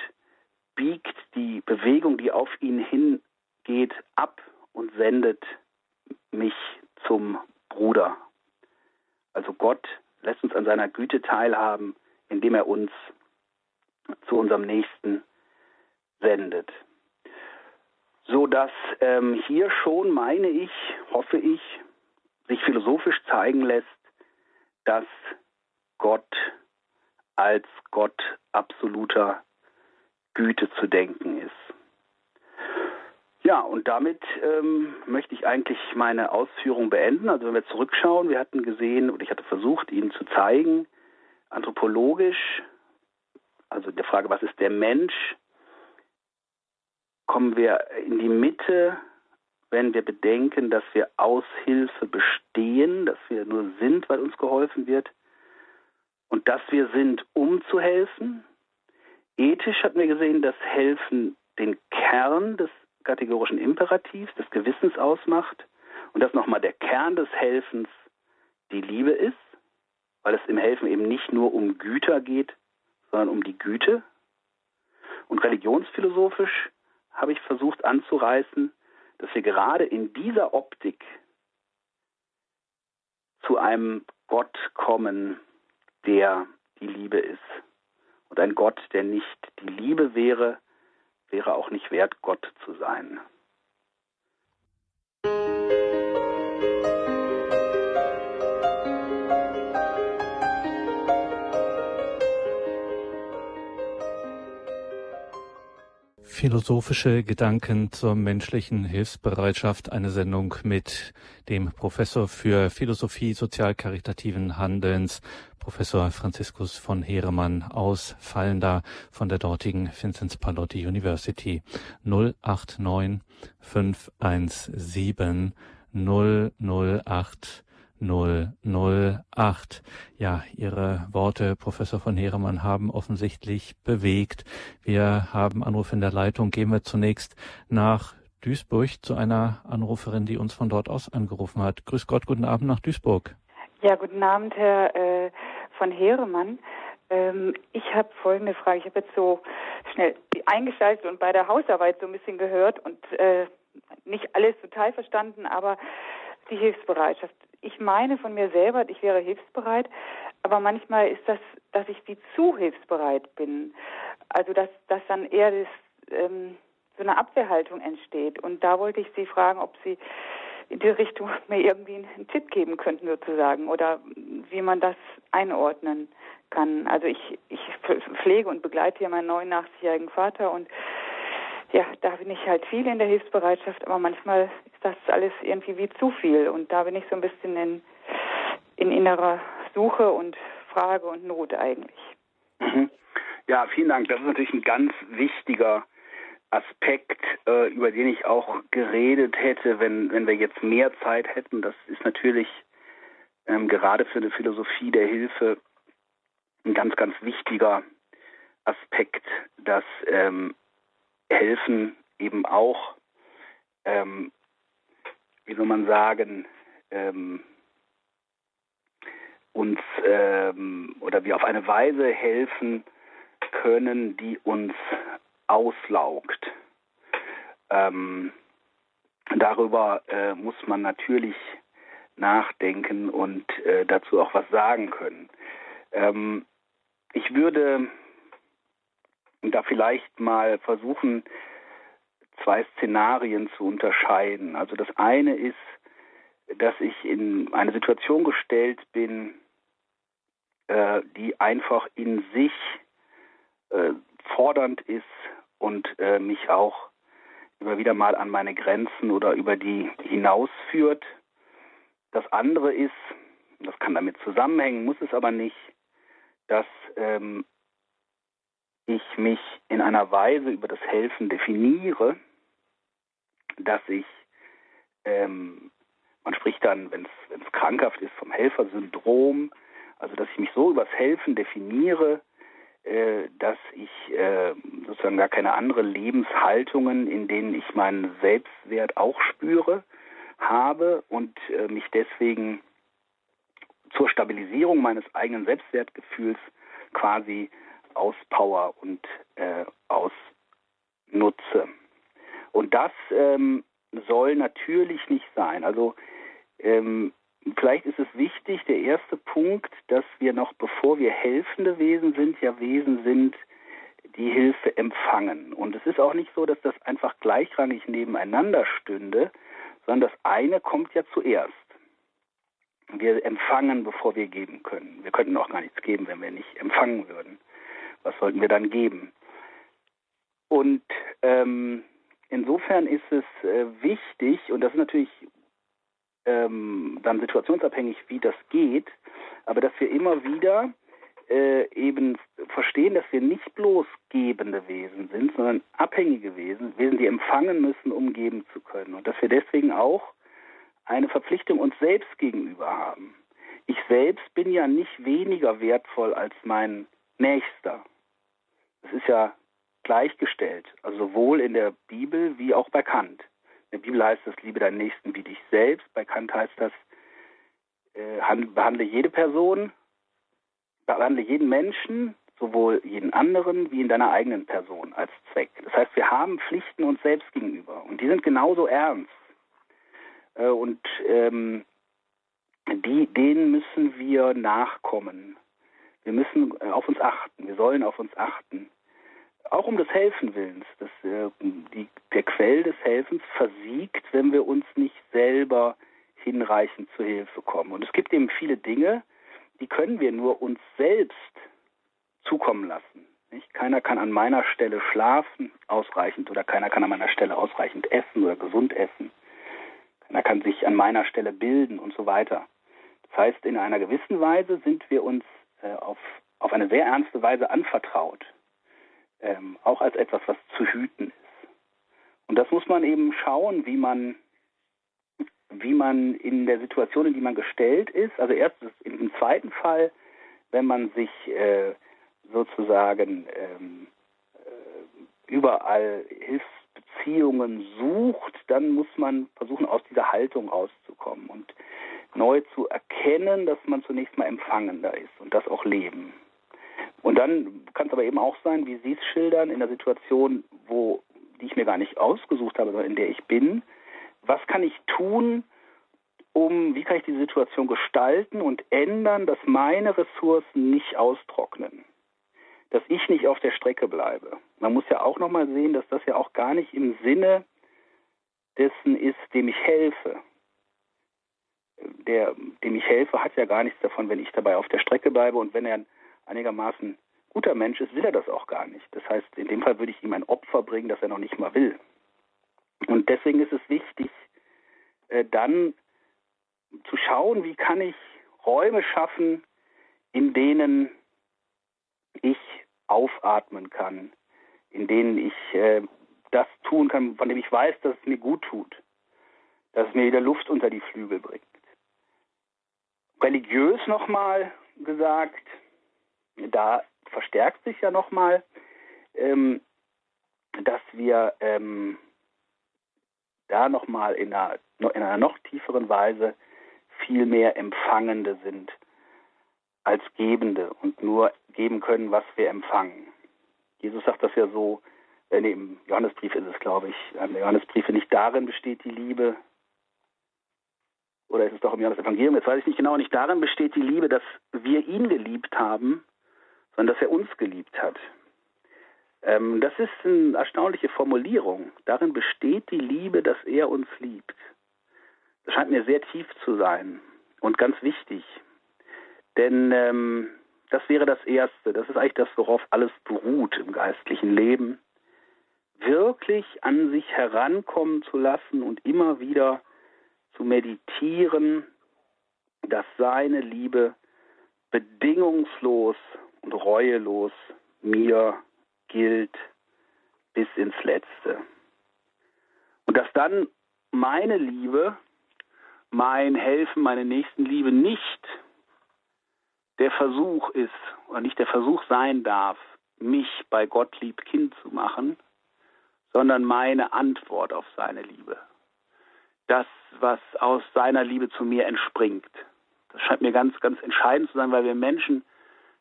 biegt die Bewegung, die auf ihn hingeht, ab und sendet mich zum Bruder. Also Gott lässt uns an seiner Güte teilhaben, indem er uns zu unserem Nächsten sendet. So dass ähm, hier schon, meine ich, hoffe ich, sich philosophisch zeigen lässt, dass Gott als Gott absoluter Güte zu denken ist. Ja, und damit ähm, möchte ich eigentlich meine Ausführung beenden. Also wenn wir zurückschauen, wir hatten gesehen, und ich hatte versucht, Ihnen zu zeigen, anthropologisch, also der Frage, was ist der Mensch, kommen wir in die Mitte, wenn wir bedenken, dass wir aus Hilfe bestehen, dass wir nur sind, weil uns geholfen wird und dass wir sind, um zu helfen. Ethisch hatten wir gesehen, dass Helfen den Kern des kategorischen Imperativs, des Gewissens ausmacht und dass nochmal der Kern des Helfens die Liebe ist, weil es im Helfen eben nicht nur um Güter geht, sondern um die Güte. Und religionsphilosophisch habe ich versucht anzureißen, dass wir gerade in dieser Optik zu einem Gott kommen, der die Liebe ist. Und ein Gott, der nicht die Liebe wäre, wäre auch nicht wert, Gott zu sein. Philosophische Gedanken zur menschlichen Hilfsbereitschaft, eine Sendung mit dem Professor für Philosophie sozial-karitativen Handelns, Professor Franziskus von Heeremann aus Fallenda von der dortigen Vinzenz Pallotti University. 089 517 008 008. Ja, Ihre Worte, Professor von Heeremann, haben offensichtlich bewegt. Wir haben Anruf in der Leitung. Gehen wir zunächst nach Duisburg zu einer Anruferin, die uns von dort aus angerufen hat. Grüß Gott, guten Abend nach Duisburg. Ja, guten Abend, Herr äh, von Heeremann. Ähm, ich habe folgende Frage. Ich habe jetzt so schnell eingeschaltet und bei der Hausarbeit so ein bisschen gehört und äh, nicht alles total verstanden, aber die Hilfsbereitschaft ich meine von mir selber, ich wäre hilfsbereit, aber manchmal ist das, dass ich wie zu hilfsbereit bin. Also dass, dass dann eher das, ähm, so eine Abwehrhaltung entsteht. Und da wollte ich Sie fragen, ob Sie in die Richtung mir irgendwie einen Tipp geben könnten sozusagen oder wie man das einordnen kann. Also ich, ich pflege und begleite hier meinen 89-jährigen Vater und ja, da bin ich halt viel in der Hilfsbereitschaft, aber manchmal ist das alles irgendwie wie zu viel und da bin ich so ein bisschen in, in innerer Suche und Frage und Not eigentlich. Mhm. Ja, vielen Dank. Das ist natürlich ein ganz wichtiger Aspekt, äh, über den ich auch geredet hätte, wenn, wenn wir jetzt mehr Zeit hätten. Das ist natürlich ähm, gerade für eine Philosophie der Hilfe ein ganz, ganz wichtiger Aspekt, dass ähm, helfen eben auch, ähm, wie soll man sagen, ähm, uns ähm, oder wir auf eine Weise helfen können, die uns auslaugt. Ähm, darüber äh, muss man natürlich nachdenken und äh, dazu auch was sagen können. Ähm, ich würde da vielleicht mal versuchen, zwei Szenarien zu unterscheiden. Also das eine ist, dass ich in eine Situation gestellt bin, äh, die einfach in sich äh, fordernd ist und äh, mich auch immer wieder mal an meine Grenzen oder über die hinausführt. Das andere ist, das kann damit zusammenhängen, muss es aber nicht, dass ähm, ich mich in einer Weise über das Helfen definiere, dass ich, ähm, man spricht dann, wenn es krankhaft ist, vom Helfersyndrom, also dass ich mich so übers Helfen definiere, äh, dass ich äh, sozusagen gar keine anderen Lebenshaltungen, in denen ich meinen Selbstwert auch spüre, habe und äh, mich deswegen zur Stabilisierung meines eigenen Selbstwertgefühls quasi auspower und äh, ausnutze. Und das ähm, soll natürlich nicht sein. Also ähm, vielleicht ist es wichtig, der erste Punkt, dass wir noch, bevor wir helfende Wesen sind, ja Wesen sind, die Hilfe empfangen. Und es ist auch nicht so, dass das einfach gleichrangig nebeneinander stünde, sondern das eine kommt ja zuerst. Wir empfangen, bevor wir geben können. Wir könnten auch gar nichts geben, wenn wir nicht empfangen würden was sollten wir dann geben? Und ähm, insofern ist es äh, wichtig, und das ist natürlich ähm, dann situationsabhängig, wie das geht, aber dass wir immer wieder äh, eben verstehen, dass wir nicht bloß gebende Wesen sind, sondern abhängige Wesen, Wesen, die empfangen müssen, um geben zu können. Und dass wir deswegen auch eine Verpflichtung uns selbst gegenüber haben. Ich selbst bin ja nicht weniger wertvoll als mein Nächster. Das ist ja gleichgestellt, also sowohl in der Bibel wie auch bei Kant. In der Bibel heißt das, liebe deinen Nächsten wie dich selbst. Bei Kant heißt das, äh, behandle jede Person, behandle jeden Menschen, sowohl jeden anderen wie in deiner eigenen Person als Zweck. Das heißt, wir haben Pflichten uns selbst gegenüber und die sind genauso ernst. Äh, und ähm, die, denen müssen wir nachkommen. Wir müssen äh, auf uns achten. Wir sollen auf uns achten. Auch um des Helfen willens. Äh, die, der Quell des Helfens versiegt, wenn wir uns nicht selber hinreichend zu Hilfe kommen. Und es gibt eben viele Dinge, die können wir nur uns selbst zukommen lassen. Nicht? Keiner kann an meiner Stelle schlafen ausreichend oder keiner kann an meiner Stelle ausreichend essen oder gesund essen. Keiner kann sich an meiner Stelle bilden und so weiter. Das heißt, in einer gewissen Weise sind wir uns äh, auf, auf eine sehr ernste Weise anvertraut, ähm, auch als etwas, was zu hüten ist. Und das muss man eben schauen, wie man wie man in der Situation, in die man gestellt ist, also erst im zweiten Fall, wenn man sich äh, sozusagen ähm, äh, überall Hilfsbeziehungen sucht, dann muss man versuchen, aus dieser Haltung rauszukommen und neu zu erkennen, dass man zunächst mal empfangender ist und das auch leben. Und dann kann es aber eben auch sein, wie Sie es schildern, in der Situation, wo die ich mir gar nicht ausgesucht habe, sondern in der ich bin, was kann ich tun, um, wie kann ich die Situation gestalten und ändern, dass meine Ressourcen nicht austrocknen, dass ich nicht auf der Strecke bleibe. Man muss ja auch nochmal sehen, dass das ja auch gar nicht im Sinne dessen ist, dem ich helfe. Der, dem ich helfe, hat ja gar nichts davon, wenn ich dabei auf der Strecke bleibe und wenn er ein einigermaßen guter Mensch ist, will er das auch gar nicht. Das heißt, in dem Fall würde ich ihm ein Opfer bringen, das er noch nicht mal will. Und deswegen ist es wichtig, äh, dann zu schauen, wie kann ich Räume schaffen, in denen ich aufatmen kann, in denen ich äh, das tun kann, von dem ich weiß, dass es mir gut tut, dass es mir wieder Luft unter die Flügel bringt. Religiös nochmal gesagt, da verstärkt sich ja nochmal, ähm, dass wir ähm, da nochmal in einer, in einer noch tieferen Weise viel mehr Empfangende sind als Gebende und nur geben können, was wir empfangen. Jesus sagt das ja so, äh, nee, im Johannesbrief ist es, glaube ich, im Johannesbrief, nicht darin besteht die Liebe, oder ist es doch im Johannesevangelium, jetzt weiß ich nicht genau, nicht darin besteht die Liebe, dass wir ihn geliebt haben, sondern dass er uns geliebt hat. Ähm, das ist eine erstaunliche Formulierung. Darin besteht die Liebe, dass er uns liebt. Das scheint mir sehr tief zu sein und ganz wichtig. Denn ähm, das wäre das Erste. Das ist eigentlich das, worauf alles beruht im geistlichen Leben. Wirklich an sich herankommen zu lassen und immer wieder zu meditieren, dass seine Liebe bedingungslos und reuelos mir gilt bis ins Letzte. Und dass dann meine Liebe, mein Helfen, meine Nächstenliebe nicht der Versuch ist oder nicht der Versuch sein darf, mich bei Gott lieb Kind zu machen, sondern meine Antwort auf seine Liebe. Das, was aus seiner Liebe zu mir entspringt. Das scheint mir ganz, ganz entscheidend zu sein, weil wir Menschen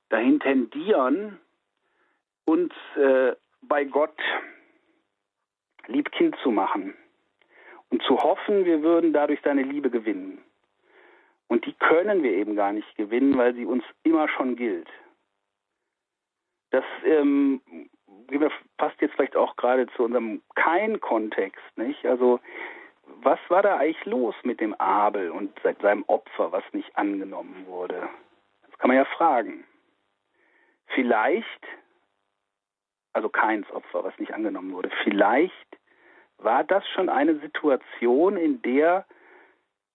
dahin tendieren, uns äh, bei Gott Liebkind zu machen und zu hoffen, wir würden dadurch seine Liebe gewinnen. Und die können wir eben gar nicht gewinnen, weil sie uns immer schon gilt. Das ähm, passt jetzt vielleicht auch gerade zu unserem Kein-Kontext, nicht? Also, was war da eigentlich los mit dem Abel und seinem Opfer, was nicht angenommen wurde? Das kann man ja fragen. Vielleicht also keins Opfer, was nicht angenommen wurde. Vielleicht war das schon eine Situation, in der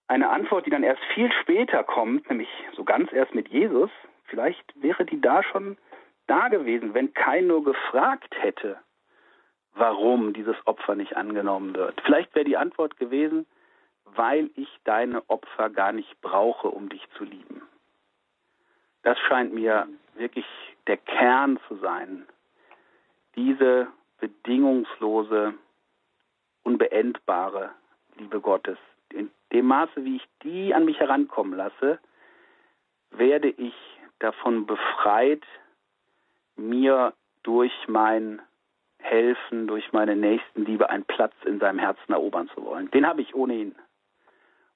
eine Antwort, die dann erst viel später kommt, nämlich so ganz erst mit Jesus, vielleicht wäre die da schon da gewesen, wenn kein nur gefragt hätte, warum dieses Opfer nicht angenommen wird. Vielleicht wäre die Antwort gewesen, weil ich deine Opfer gar nicht brauche, um dich zu lieben. Das scheint mir wirklich der Kern zu sein diese bedingungslose, unbeendbare Liebe Gottes. In dem Maße, wie ich die an mich herankommen lasse, werde ich davon befreit, mir durch mein Helfen, durch meine Nächstenliebe einen Platz in seinem Herzen erobern zu wollen. Den habe ich ohnehin.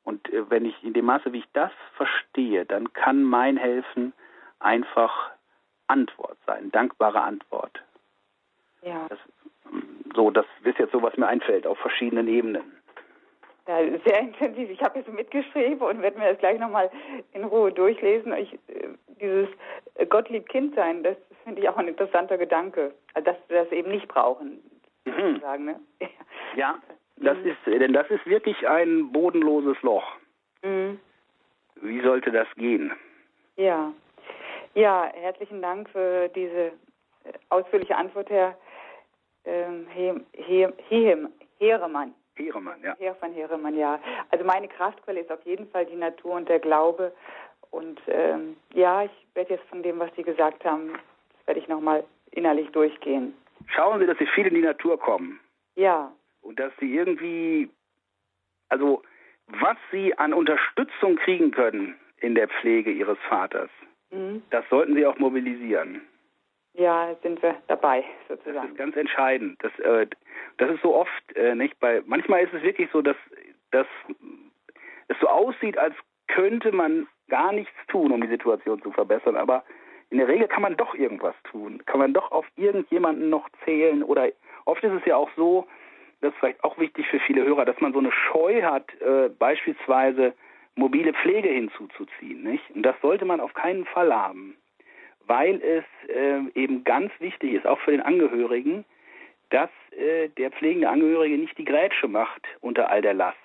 Und äh, wenn ich in dem Maße, wie ich das verstehe, dann kann mein Helfen einfach Antwort sein, dankbare Antwort. Ja. Das, so, das ist jetzt so, was mir einfällt, auf verschiedenen Ebenen. Ja, sehr intensiv. Ich habe jetzt mitgeschrieben und werde mir das gleich nochmal in Ruhe durchlesen. Ich, äh, dieses Gottlieb Kind sein, das finde ich auch ein interessanter Gedanke. Also, dass wir das eben nicht brauchen, mhm. sagen, ne? Ja, das mhm. ist, denn das ist wirklich ein bodenloses Loch. Mhm. Wie sollte das gehen? Ja. Ja, herzlichen Dank für diese äh, ausführliche Antwort, Herr ähm, He He He Heeremann. Heeremann, ja. Herr von Heeremann, ja. Also meine Kraftquelle ist auf jeden Fall die Natur und der Glaube. Und ähm, ja, ich werde jetzt von dem, was Sie gesagt haben, werde ich nochmal innerlich durchgehen. Schauen Sie, dass Sie viel in die Natur kommen. Ja. Und dass Sie irgendwie, also was Sie an Unterstützung kriegen können in der Pflege Ihres Vaters, mhm. das sollten Sie auch mobilisieren. Ja, sind wir dabei, sozusagen. Das ist ganz entscheidend. Das, äh, das ist so oft äh, nicht bei. Manchmal ist es wirklich so, dass, dass es so aussieht, als könnte man gar nichts tun, um die Situation zu verbessern. Aber in der Regel kann man doch irgendwas tun. Kann man doch auf irgendjemanden noch zählen. Oder oft ist es ja auch so, das ist vielleicht auch wichtig für viele Hörer, dass man so eine Scheu hat, äh, beispielsweise mobile Pflege hinzuzuziehen. Nicht? Und das sollte man auf keinen Fall haben weil es äh, eben ganz wichtig ist, auch für den Angehörigen, dass äh, der pflegende Angehörige nicht die Grätsche macht unter all der Last.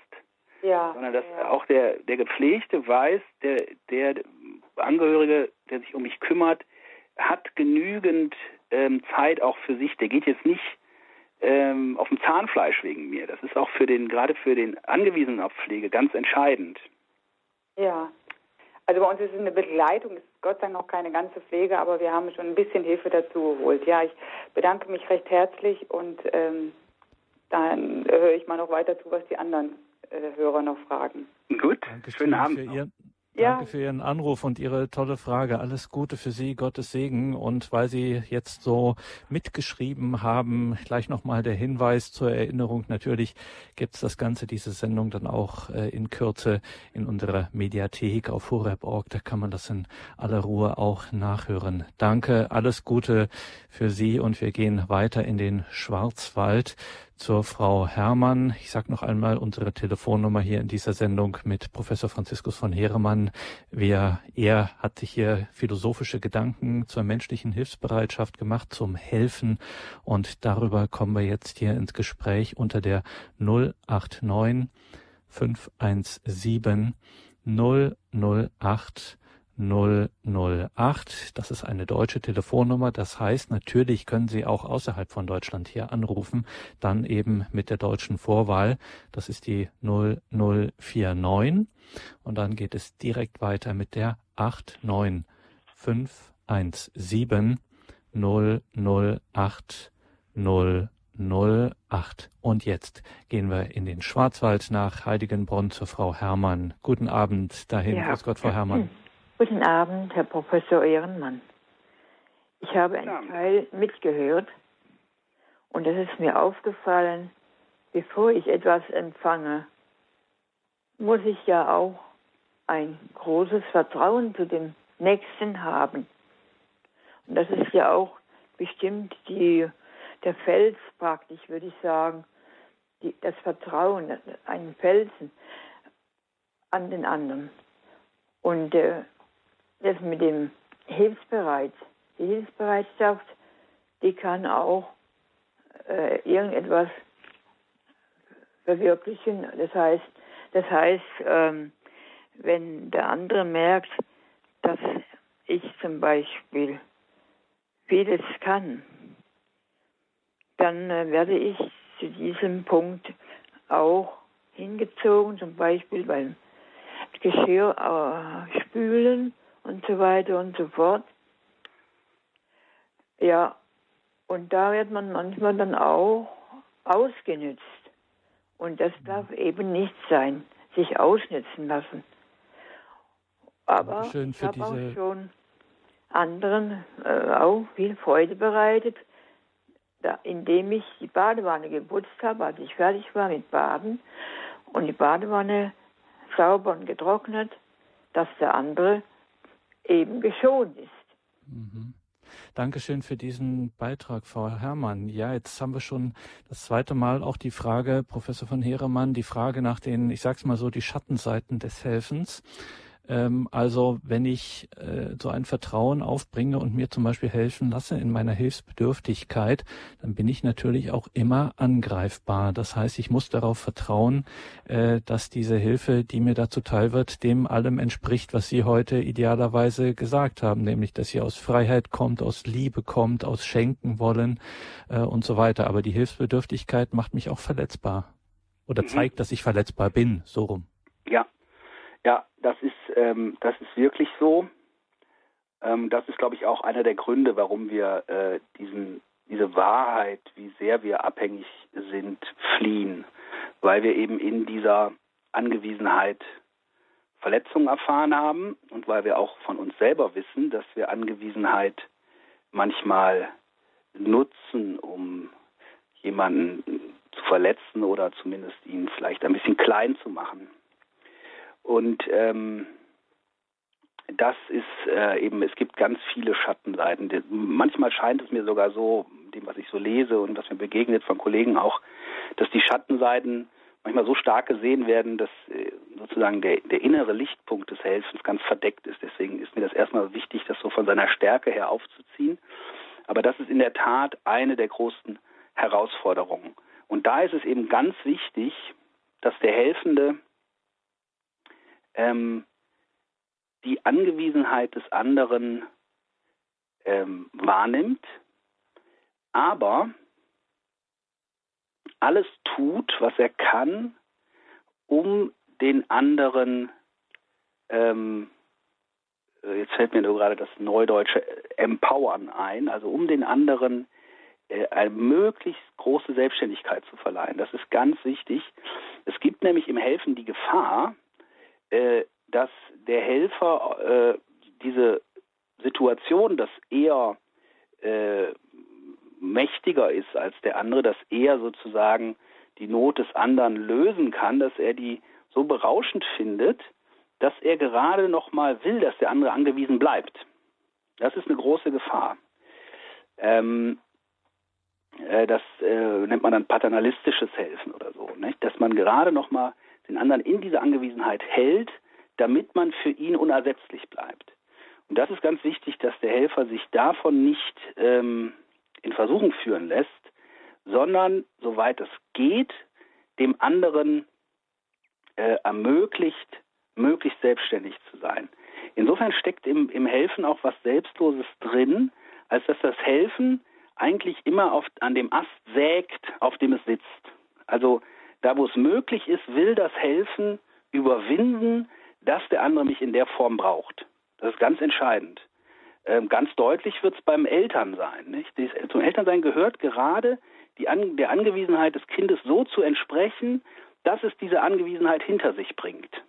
Ja, sondern dass ja. auch der, der Gepflegte weiß, der, der Angehörige, der sich um mich kümmert, hat genügend ähm, Zeit auch für sich. Der geht jetzt nicht ähm, auf dem Zahnfleisch wegen mir. Das ist auch für den, gerade für den Angewiesenen auf Pflege ganz entscheidend. Ja, also bei uns ist es eine Begleitung, es ist Gott sei Dank noch keine ganze Pflege, aber wir haben schon ein bisschen Hilfe dazu geholt. Ja, ich bedanke mich recht herzlich und ähm, dann höre ich mal noch weiter zu, was die anderen Hörer noch fragen. Gut, Dankeschön schönen Abend. Für Ihr, ja. Danke für Ihren Anruf und Ihre tolle Frage. Alles Gute für Sie, Gottes Segen. Und weil Sie jetzt so mitgeschrieben haben, gleich nochmal der Hinweis zur Erinnerung. Natürlich gibt's das Ganze, diese Sendung dann auch äh, in Kürze in unserer Mediathek auf horeb.org. Da kann man das in aller Ruhe auch nachhören. Danke, alles Gute für Sie und wir gehen weiter in den Schwarzwald zur Frau Herrmann. Ich sage noch einmal unsere Telefonnummer hier in dieser Sendung mit Professor Franziskus von Heeremann. Wer, er hat sich hier philosophische Gedanken zur menschlichen Hilfsbereitschaft gemacht, zum Helfen. Und darüber kommen wir jetzt hier ins Gespräch unter der 089 517 008 008. Das ist eine deutsche Telefonnummer. Das heißt, natürlich können Sie auch außerhalb von Deutschland hier anrufen, dann eben mit der deutschen Vorwahl. Das ist die 0049. Und dann geht es direkt weiter mit der 89517 008 008. Und jetzt gehen wir in den Schwarzwald nach Heiligenbrunn zur Frau Herrmann. Guten Abend dahin. Ja. Grüß Gott, Frau Herrmann. Guten Abend, Herr Professor Ehrenmann. Ich habe einen Teil mitgehört und es ist mir aufgefallen, bevor ich etwas empfange, muss ich ja auch ein großes Vertrauen zu dem Nächsten haben. Und das ist ja auch bestimmt die, der Fels praktisch, würde ich sagen, die, das Vertrauen, einen Felsen an den anderen. Und äh, das mit dem Hilfsbereit, die Hilfsbereitschaft, die kann auch äh, irgendetwas verwirklichen. Das heißt, das heißt, ähm, wenn der andere merkt, dass ich zum Beispiel vieles kann, dann äh, werde ich zu diesem Punkt auch hingezogen, zum Beispiel beim Geschirr äh, spülen und so weiter und so fort. Ja, und da wird man manchmal dann auch ausgenützt. Und das darf eben nicht sein, sich ausnützen lassen. Aber ich habe auch schon anderen äh, auch viel Freude bereitet, da, indem ich die Badewanne geputzt habe, als ich fertig war mit Baden und die Badewanne sauber und getrocknet, dass der andere eben geschont ist. Mhm. Dankeschön für diesen Beitrag, Frau Herrmann. Ja, jetzt haben wir schon das zweite Mal auch die Frage, Professor von Heeremann, die Frage nach den, ich sag's mal so, die Schattenseiten des Helfens. Ähm, also wenn ich äh, so ein Vertrauen aufbringe und mir zum Beispiel helfen lasse in meiner Hilfsbedürftigkeit, dann bin ich natürlich auch immer angreifbar. Das heißt, ich muss darauf vertrauen, äh, dass diese Hilfe, die mir dazu teil wird, dem allem entspricht, was Sie heute idealerweise gesagt haben, nämlich dass sie aus Freiheit kommt, aus Liebe kommt, aus Schenken wollen äh, und so weiter. Aber die Hilfsbedürftigkeit macht mich auch verletzbar oder mhm. zeigt, dass ich verletzbar bin, so rum. Ja, ja, das ist, ähm, das ist wirklich so. Ähm, das ist, glaube ich, auch einer der Gründe, warum wir äh, diesen, diese Wahrheit, wie sehr wir abhängig sind, fliehen. Weil wir eben in dieser Angewiesenheit Verletzungen erfahren haben und weil wir auch von uns selber wissen, dass wir Angewiesenheit manchmal nutzen, um jemanden zu verletzen oder zumindest ihn vielleicht ein bisschen klein zu machen. Und ähm, das ist äh, eben, es gibt ganz viele Schattenseiten. Manchmal scheint es mir sogar so, dem, was ich so lese und was mir begegnet von Kollegen auch, dass die Schattenseiten manchmal so stark gesehen werden, dass äh, sozusagen der, der innere Lichtpunkt des Helfens ganz verdeckt ist. Deswegen ist mir das erstmal wichtig, das so von seiner Stärke her aufzuziehen. Aber das ist in der Tat eine der großen Herausforderungen. Und da ist es eben ganz wichtig, dass der Helfende ähm, die Angewiesenheit des anderen ähm, wahrnimmt, aber alles tut, was er kann, um den anderen, ähm, äh, jetzt fällt mir nur gerade das neudeutsche Empowern ein, also um den anderen äh, eine möglichst große Selbstständigkeit zu verleihen. Das ist ganz wichtig. Es gibt nämlich im Helfen die Gefahr, äh, dass der Helfer äh, diese Situation, dass er äh, mächtiger ist als der andere, dass er sozusagen die Not des anderen lösen kann, dass er die so berauschend findet, dass er gerade noch mal will, dass der andere angewiesen bleibt. Das ist eine große Gefahr. Ähm, äh, das äh, nennt man dann paternalistisches Helfen oder so, nicht? dass man gerade noch mal den anderen in dieser Angewiesenheit hält, damit man für ihn unersetzlich bleibt. Und das ist ganz wichtig, dass der Helfer sich davon nicht ähm, in Versuchung führen lässt, sondern soweit es geht, dem anderen äh, ermöglicht, möglichst selbstständig zu sein. Insofern steckt im, im Helfen auch was Selbstloses drin, als dass das Helfen eigentlich immer auf, an dem Ast sägt, auf dem es sitzt. Also da, wo es möglich ist, will das Helfen überwinden, dass der andere mich in der Form braucht. Das ist ganz entscheidend. Ähm, ganz deutlich wird es beim Elternsein. Nicht? zum Elternsein gehört gerade die An der Angewiesenheit des Kindes so zu entsprechen, dass es diese Angewiesenheit hinter sich bringt.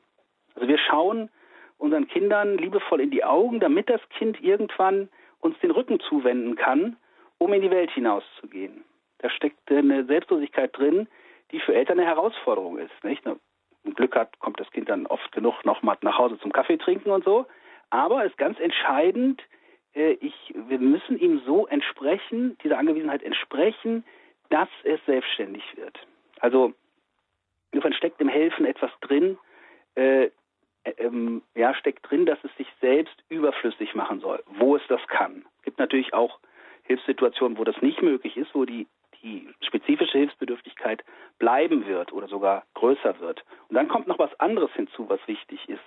Also wir schauen unseren Kindern liebevoll in die Augen, damit das Kind irgendwann uns den Rücken zuwenden kann, um in die Welt hinauszugehen. Da steckt eine Selbstlosigkeit drin, die für Eltern eine Herausforderung ist. Nicht? Wenn Glück hat, kommt das Kind dann oft genug noch mal nach Hause zum Kaffee trinken und so. Aber es ist ganz entscheidend, äh, ich, wir müssen ihm so entsprechen, dieser Angewiesenheit entsprechen, dass es selbstständig wird. Also insofern steckt im Helfen etwas drin, äh, äh, ähm, ja, steckt drin, dass es sich selbst überflüssig machen soll, wo es das kann. Es gibt natürlich auch Hilfssituationen, wo das nicht möglich ist, wo die die spezifische Hilfsbedürftigkeit bleiben wird oder sogar größer wird. Und dann kommt noch was anderes hinzu, was wichtig ist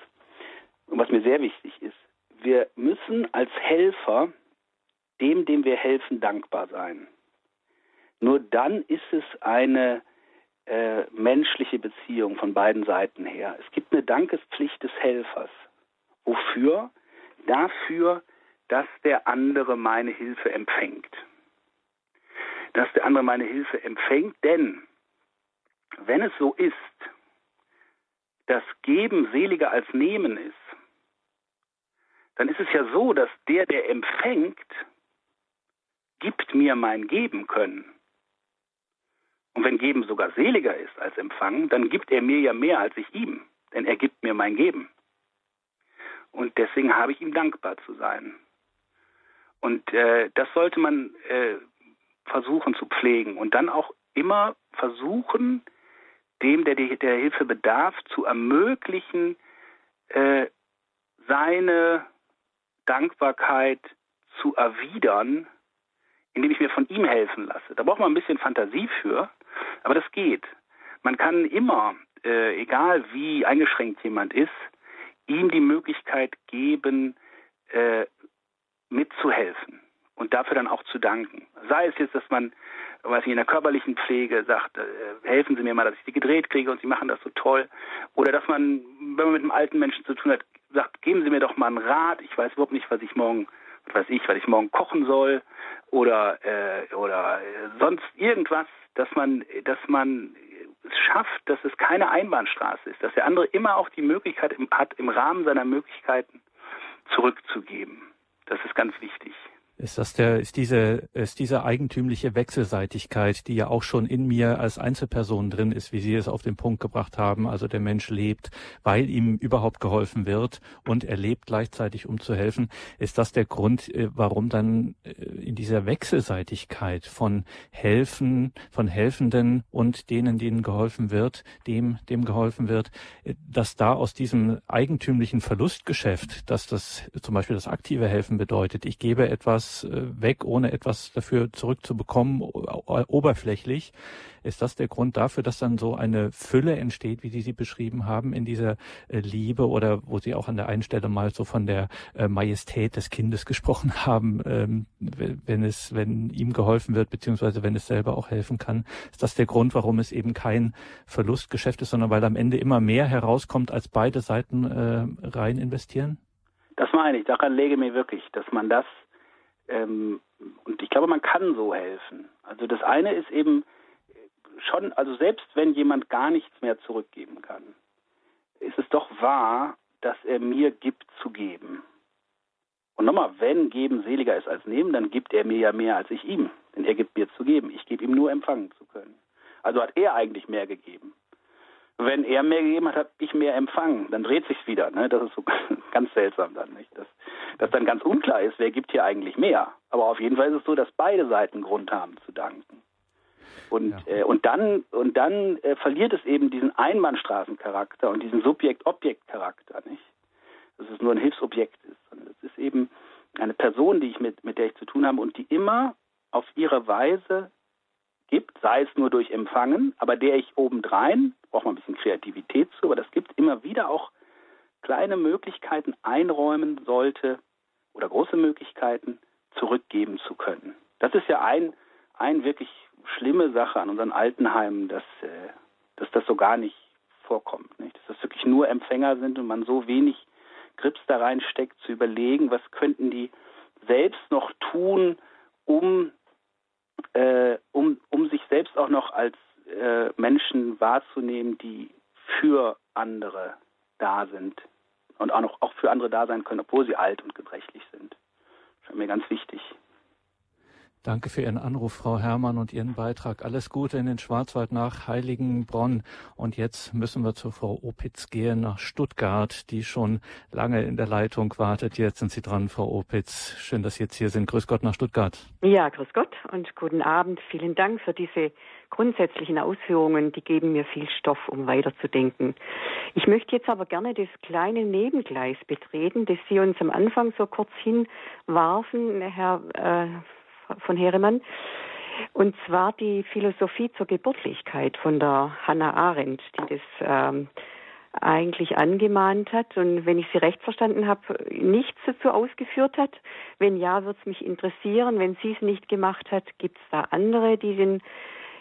und was mir sehr wichtig ist. Wir müssen als Helfer dem, dem wir helfen, dankbar sein. Nur dann ist es eine äh, menschliche Beziehung von beiden Seiten her. Es gibt eine Dankespflicht des Helfers. Wofür? Dafür, dass der andere meine Hilfe empfängt dass der andere meine Hilfe empfängt. Denn wenn es so ist, dass Geben seliger als Nehmen ist, dann ist es ja so, dass der, der empfängt, gibt mir mein Geben können. Und wenn Geben sogar seliger ist als Empfangen, dann gibt er mir ja mehr als ich ihm. denn er gibt mir mein Geben. Und deswegen habe ich ihm dankbar zu sein. Und äh, das sollte man äh, versuchen zu pflegen und dann auch immer versuchen, dem, der der Hilfe bedarf, zu ermöglichen, äh, seine Dankbarkeit zu erwidern, indem ich mir von ihm helfen lasse. Da braucht man ein bisschen Fantasie für, aber das geht. Man kann immer, äh, egal wie eingeschränkt jemand ist, ihm die Möglichkeit geben, äh, mitzuhelfen und dafür dann auch zu danken. Sei es jetzt, dass man, weiß ich, in der körperlichen Pflege sagt, äh, helfen Sie mir mal, dass ich die gedreht kriege und Sie machen das so toll. Oder dass man, wenn man mit einem alten Menschen zu tun hat, sagt, geben Sie mir doch mal einen Rat. Ich weiß überhaupt nicht, was ich morgen, was weiß ich, was ich morgen kochen soll oder äh, oder äh, sonst irgendwas, dass man, dass man es schafft, dass es keine Einbahnstraße ist, dass der andere immer auch die Möglichkeit hat, im Rahmen seiner Möglichkeiten zurückzugeben. Das ist ganz wichtig. Ist das der, ist diese, ist diese eigentümliche Wechselseitigkeit, die ja auch schon in mir als Einzelperson drin ist, wie Sie es auf den Punkt gebracht haben. Also der Mensch lebt, weil ihm überhaupt geholfen wird und er lebt gleichzeitig, um zu helfen. Ist das der Grund, äh, warum dann äh, in dieser Wechselseitigkeit von Helfen, von Helfenden und denen, denen geholfen wird, dem, dem geholfen wird, äh, dass da aus diesem eigentümlichen Verlustgeschäft, dass das zum Beispiel das aktive Helfen bedeutet, ich gebe etwas äh, weg, ohne etwas dafür zurückzubekommen, oberflächlich. Ist das der Grund dafür, dass dann so eine Fülle entsteht, wie Sie sie beschrieben haben, in dieser äh, Liebe oder wo Sie auch an der einen Stelle mal so von der äh, Majestät des Kindes gesprochen haben, ähm, wenn es, wenn ihm geholfen wird, beziehungsweise wenn es selber auch helfen kann? Ist das der Grund, warum es eben kein Verlustgeschäft ist, sondern weil am Ende immer mehr herauskommt, als beide Seiten rein investieren? Das meine ich. Daran lege mir wirklich, dass man das ähm, und ich glaube, man kann so helfen. Also das eine ist eben schon, also selbst wenn jemand gar nichts mehr zurückgeben kann, ist es doch wahr, dass er mir gibt zu geben. Und nochmal, wenn geben seliger ist als nehmen, dann gibt er mir ja mehr als ich ihm. Denn er gibt mir zu geben. Ich gebe ihm nur empfangen zu können. Also hat er eigentlich mehr gegeben wenn er mehr gegeben hat, habe ich mehr empfangen. Dann dreht sich's wieder. Ne? Das ist so ganz seltsam dann, nicht? Dass, dass dann ganz unklar ist, wer gibt hier eigentlich mehr. Aber auf jeden Fall ist es so, dass beide Seiten Grund haben zu danken. Und, ja. äh, und dann, und dann äh, verliert es eben diesen Einbahnstraßencharakter und diesen Subjekt-Objekt-Charakter, nicht? Dass es nur ein Hilfsobjekt ist, sondern es ist eben eine Person, die ich mit, mit der ich zu tun habe und die immer auf ihre Weise gibt, sei es nur durch Empfangen, aber der ich obendrein braucht man ein bisschen Kreativität zu, aber das gibt immer wieder auch kleine Möglichkeiten einräumen sollte oder große Möglichkeiten zurückgeben zu können. Das ist ja ein, ein wirklich schlimme Sache an unseren Altenheimen, dass, äh, dass das so gar nicht vorkommt. Nicht? Dass das wirklich nur Empfänger sind und man so wenig Grips da reinsteckt, zu überlegen, was könnten die selbst noch tun, um, äh, um, um sich selbst auch noch als äh, Menschen wahrzunehmen, die für andere da sind und auch noch auch für andere da sein können, obwohl sie alt und gebrechlich sind. Ist mir ganz wichtig. Danke für Ihren Anruf, Frau Herrmann, und Ihren Beitrag. Alles Gute in den Schwarzwald nach Heiligenbronn. Und jetzt müssen wir zu Frau Opitz gehen nach Stuttgart, die schon lange in der Leitung wartet. Jetzt sind Sie dran, Frau Opitz. Schön, dass Sie jetzt hier sind. Grüß Gott nach Stuttgart. Ja, grüß Gott und guten Abend. Vielen Dank für diese grundsätzlichen Ausführungen. Die geben mir viel Stoff, um weiterzudenken. Ich möchte jetzt aber gerne das kleine Nebengleis betreten, das Sie uns am Anfang so kurz hinwarfen, Herr äh, von Heremann. Und zwar die Philosophie zur Geburtlichkeit von der Hannah Arendt, die das ähm, eigentlich angemahnt hat und wenn ich sie recht verstanden habe, nichts dazu ausgeführt hat. Wenn ja, würde es mich interessieren. Wenn sie es nicht gemacht hat, gibt es da andere, die, den,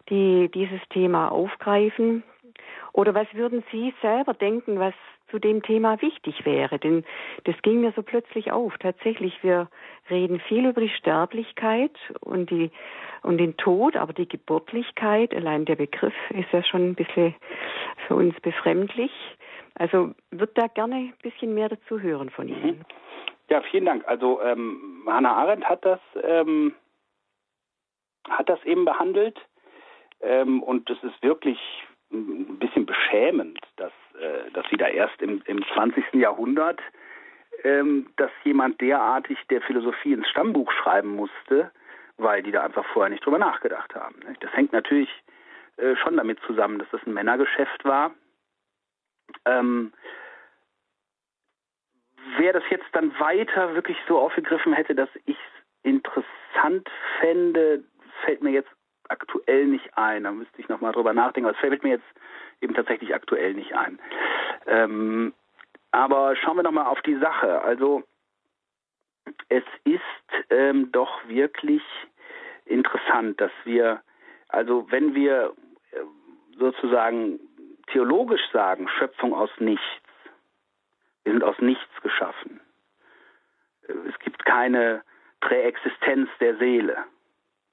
die dieses Thema aufgreifen? Oder was würden Sie selber denken, was zu dem Thema wichtig wäre. Denn das ging mir so plötzlich auf. Tatsächlich, wir reden viel über die Sterblichkeit und die und den Tod, aber die Geburtlichkeit, allein der Begriff ist ja schon ein bisschen für uns befremdlich. Also wird da gerne ein bisschen mehr dazu hören von Ihnen. Mhm. Ja, vielen Dank. Also ähm, Hannah Arendt hat das ähm, hat das eben behandelt ähm, und es ist wirklich ein bisschen beschämend, dass äh, dass wieder erst im, im 20. Jahrhundert, ähm, dass jemand derartig der Philosophie ins Stammbuch schreiben musste, weil die da einfach vorher nicht drüber nachgedacht haben. Das hängt natürlich äh, schon damit zusammen, dass das ein Männergeschäft war. Ähm, wer das jetzt dann weiter wirklich so aufgegriffen hätte, dass ich es interessant fände, fällt mir jetzt aktuell nicht ein. Da müsste ich nochmal drüber nachdenken. Aber es fällt mir jetzt eben tatsächlich aktuell nicht ein. Ähm, aber schauen wir nochmal auf die Sache. Also es ist ähm, doch wirklich interessant, dass wir, also wenn wir äh, sozusagen theologisch sagen, Schöpfung aus nichts, wir sind aus nichts geschaffen. Äh, es gibt keine Präexistenz der Seele.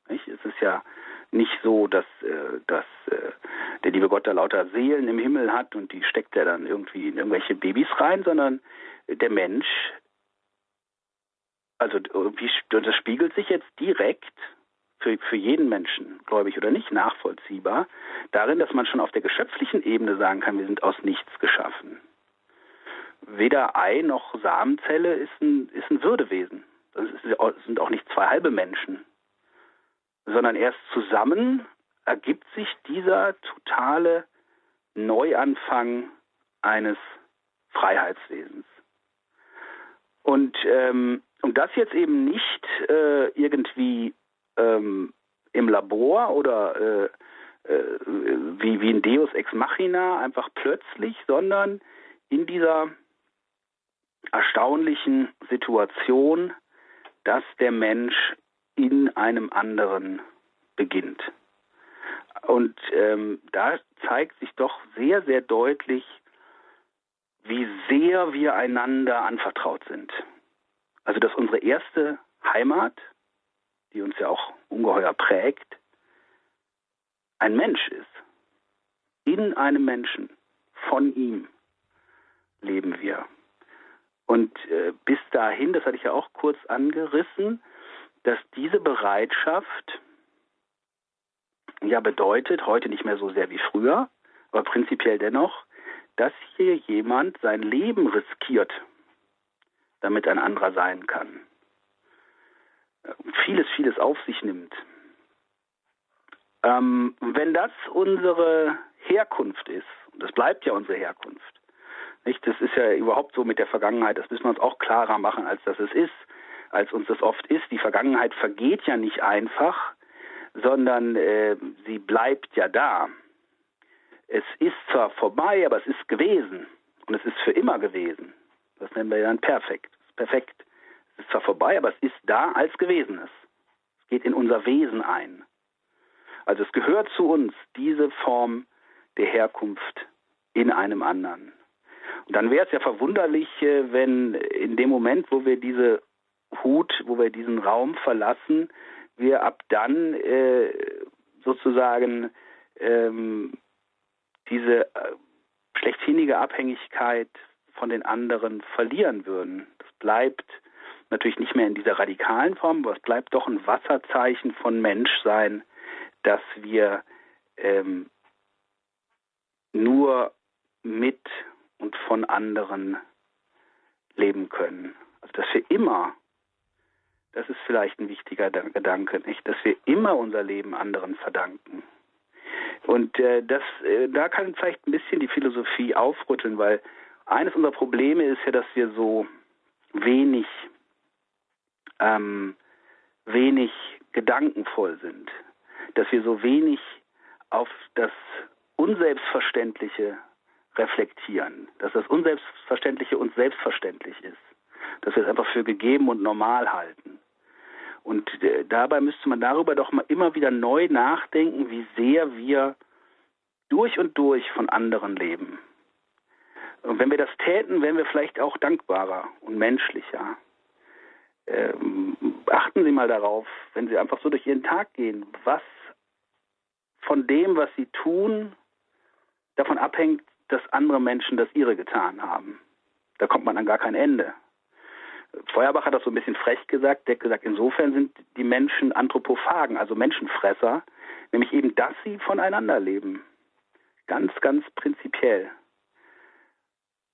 Nicht? Es ist ja nicht so, dass, äh, dass äh, der liebe Gott da lauter Seelen im Himmel hat und die steckt er dann irgendwie in irgendwelche Babys rein, sondern der Mensch, also wie, das spiegelt sich jetzt direkt für, für jeden Menschen, gläubig oder nicht, nachvollziehbar, darin, dass man schon auf der geschöpflichen Ebene sagen kann, wir sind aus nichts geschaffen. Weder Ei noch Samenzelle ist ein, ist ein Würdewesen. Das sind auch nicht zwei halbe Menschen, sondern erst zusammen ergibt sich dieser totale Neuanfang eines Freiheitswesens. Und ähm, um das jetzt eben nicht äh, irgendwie ähm, im Labor oder äh, äh, wie, wie ein Deus ex machina einfach plötzlich, sondern in dieser erstaunlichen Situation, dass der Mensch in einem anderen beginnt. Und ähm, da zeigt sich doch sehr, sehr deutlich, wie sehr wir einander anvertraut sind. Also dass unsere erste Heimat, die uns ja auch ungeheuer prägt, ein Mensch ist. In einem Menschen, von ihm leben wir. Und äh, bis dahin, das hatte ich ja auch kurz angerissen, dass diese Bereitschaft ja bedeutet, heute nicht mehr so sehr wie früher, aber prinzipiell dennoch, dass hier jemand sein Leben riskiert, damit ein anderer sein kann. Vieles, vieles auf sich nimmt. Ähm, wenn das unsere Herkunft ist, und das bleibt ja unsere Herkunft, nicht? Das ist ja überhaupt so mit der Vergangenheit, das müssen wir uns auch klarer machen, als dass es ist, als uns das oft ist. Die Vergangenheit vergeht ja nicht einfach, sondern äh, sie bleibt ja da. Es ist zwar vorbei, aber es ist gewesen und es ist für immer gewesen. Das nennen wir dann perfekt. Perfekt. Es ist zwar vorbei, aber es ist da als Gewesenes. Es geht in unser Wesen ein. Also es gehört zu uns, diese Form der Herkunft in einem anderen. Und dann wäre es ja verwunderlich, äh, wenn in dem Moment, wo wir diese Hut, wo wir diesen Raum verlassen, wir ab dann äh, sozusagen ähm, diese äh, schlechthinnige Abhängigkeit von den anderen verlieren würden. Das bleibt natürlich nicht mehr in dieser radikalen Form, aber es bleibt doch ein Wasserzeichen von Menschsein, dass wir ähm, nur mit und von anderen leben können. Also dass wir immer das ist vielleicht ein wichtiger Gedanke, nicht, dass wir immer unser Leben anderen verdanken. Und äh, das, äh, da kann vielleicht ein bisschen die Philosophie aufrütteln, weil eines unserer Probleme ist ja, dass wir so wenig, ähm, wenig gedankenvoll sind, dass wir so wenig auf das Unselbstverständliche reflektieren, dass das Unselbstverständliche uns selbstverständlich ist, dass wir es einfach für gegeben und normal halten. Und äh, dabei müsste man darüber doch mal immer wieder neu nachdenken, wie sehr wir durch und durch von anderen leben. Und wenn wir das täten, wären wir vielleicht auch dankbarer und menschlicher. Ähm, achten Sie mal darauf, wenn Sie einfach so durch Ihren Tag gehen, was von dem, was Sie tun, davon abhängt, dass andere Menschen das ihre getan haben. Da kommt man an gar kein Ende. Feuerbach hat das so ein bisschen frech gesagt. Der hat gesagt, insofern sind die Menschen Anthropophagen, also Menschenfresser, nämlich eben, dass sie voneinander leben. Ganz, ganz prinzipiell.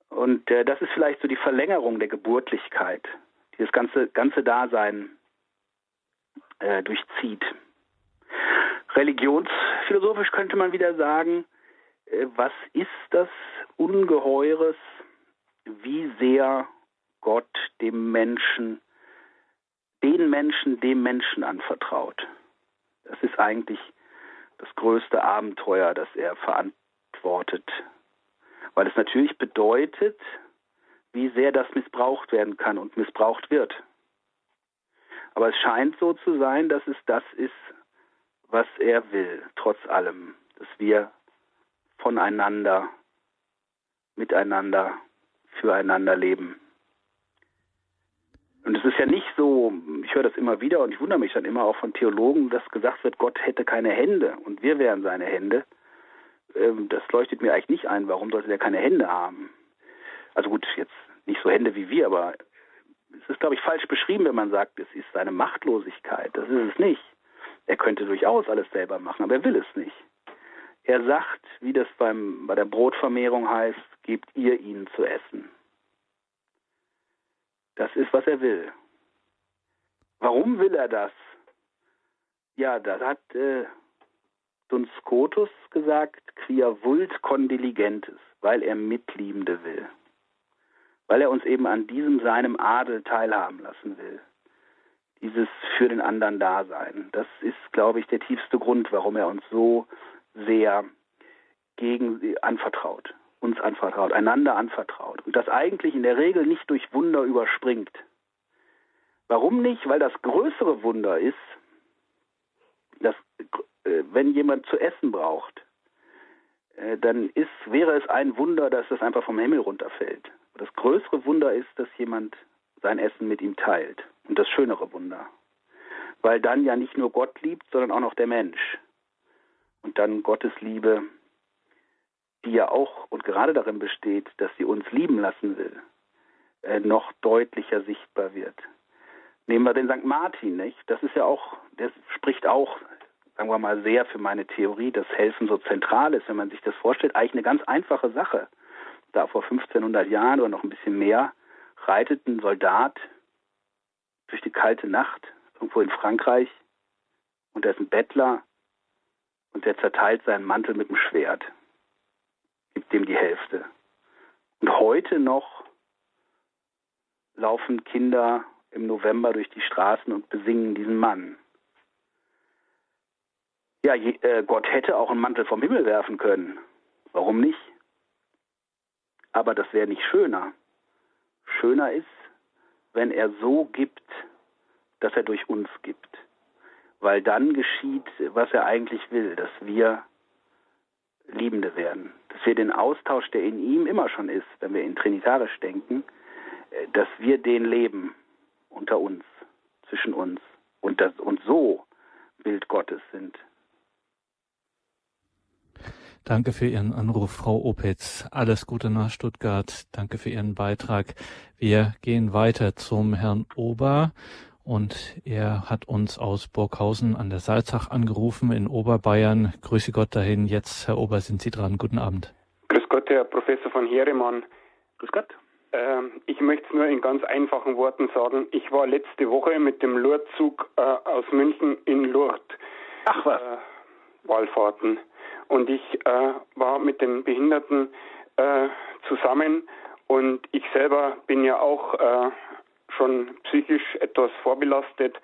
Und äh, das ist vielleicht so die Verlängerung der Geburtlichkeit, die das ganze, ganze Dasein äh, durchzieht. Religionsphilosophisch könnte man wieder sagen, äh, was ist das Ungeheures, wie sehr Gott dem Menschen, den Menschen dem Menschen anvertraut. Das ist eigentlich das größte Abenteuer, das er verantwortet. Weil es natürlich bedeutet, wie sehr das missbraucht werden kann und missbraucht wird. Aber es scheint so zu sein, dass es das ist, was er will, trotz allem, dass wir voneinander, miteinander, füreinander leben. Und es ist ja nicht so, ich höre das immer wieder und ich wundere mich dann immer auch von Theologen, dass gesagt wird, Gott hätte keine Hände und wir wären seine Hände. Ähm, das leuchtet mir eigentlich nicht ein. Warum sollte der keine Hände haben? Also gut, jetzt nicht so Hände wie wir, aber es ist, glaube ich, falsch beschrieben, wenn man sagt, es ist seine Machtlosigkeit. Das ist es nicht. Er könnte durchaus alles selber machen, aber er will es nicht. Er sagt, wie das beim, bei der Brotvermehrung heißt, gebt ihr ihnen zu essen. Das ist, was er will. Warum will er das? Ja, das hat äh, Duns Scotus gesagt, quia vult condiligentes, weil er Mitliebende will. Weil er uns eben an diesem seinem Adel teilhaben lassen will. Dieses für den anderen Dasein. Das ist, glaube ich, der tiefste Grund, warum er uns so sehr gegen anvertraut uns anvertraut, einander anvertraut und das eigentlich in der Regel nicht durch Wunder überspringt. Warum nicht? Weil das größere Wunder ist, dass äh, wenn jemand zu essen braucht, äh, dann ist, wäre es ein Wunder, dass es einfach vom Himmel runterfällt. Das größere Wunder ist, dass jemand sein Essen mit ihm teilt. Und das schönere Wunder. Weil dann ja nicht nur Gott liebt, sondern auch noch der Mensch. Und dann Gottes Liebe die ja auch und gerade darin besteht, dass sie uns lieben lassen will, äh, noch deutlicher sichtbar wird. Nehmen wir den St. Martin, nicht? Das ist ja auch, der spricht auch, sagen wir mal, sehr für meine Theorie, dass Helfen so zentral ist, wenn man sich das vorstellt. Eigentlich eine ganz einfache Sache. Da vor 1500 Jahren oder noch ein bisschen mehr reitet ein Soldat durch die kalte Nacht irgendwo in Frankreich und er ist ein Bettler und der zerteilt seinen Mantel mit dem Schwert gibt dem die Hälfte. Und heute noch laufen Kinder im November durch die Straßen und besingen diesen Mann. Ja, äh, Gott hätte auch einen Mantel vom Himmel werfen können. Warum nicht? Aber das wäre nicht schöner. Schöner ist, wenn er so gibt, dass er durch uns gibt. Weil dann geschieht, was er eigentlich will, dass wir Liebende werden. Dass wir den Austausch, der in ihm immer schon ist, wenn wir in Trinitarisch denken, äh, dass wir den leben unter uns, zwischen uns und, das, und so Bild Gottes sind. Danke für Ihren Anruf, Frau Opitz. Alles Gute nach Stuttgart. Danke für Ihren Beitrag. Wir gehen weiter zum Herrn Ober und er hat uns aus Burghausen an der Salzach angerufen in Oberbayern. Grüße Gott dahin. Jetzt, Herr Ober, sind Sie dran. Guten Abend. Grüß Gott, Herr Professor von Heeremann. Grüß Gott. Ähm, ich möchte es nur in ganz einfachen Worten sagen. Ich war letzte Woche mit dem Lourdes-Zug äh, aus München in Lourdes. Ach was. Äh, Wallfahrten. Und ich äh, war mit den Behinderten äh, zusammen und ich selber bin ja auch äh, schon psychisch etwas vorbelastet.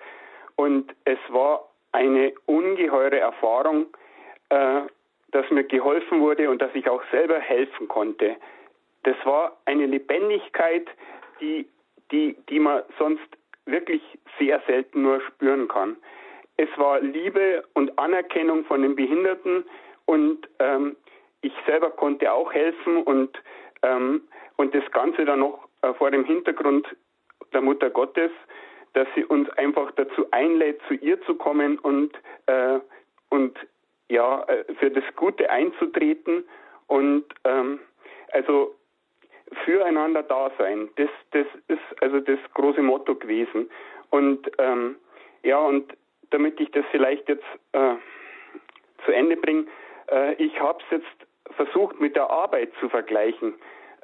Und es war eine ungeheure Erfahrung, äh, dass mir geholfen wurde und dass ich auch selber helfen konnte. Das war eine Lebendigkeit, die, die, die man sonst wirklich sehr selten nur spüren kann. Es war Liebe und Anerkennung von den Behinderten und ähm, ich selber konnte auch helfen und, ähm, und das Ganze dann noch äh, vor dem Hintergrund der Mutter Gottes, dass sie uns einfach dazu einlädt, zu ihr zu kommen und, äh, und ja, äh, für das Gute einzutreten und ähm, also füreinander da sein. Das, das ist also das große Motto gewesen. Und ähm, ja, und damit ich das vielleicht jetzt äh, zu Ende bringe, äh, ich habe es jetzt versucht mit der Arbeit zu vergleichen.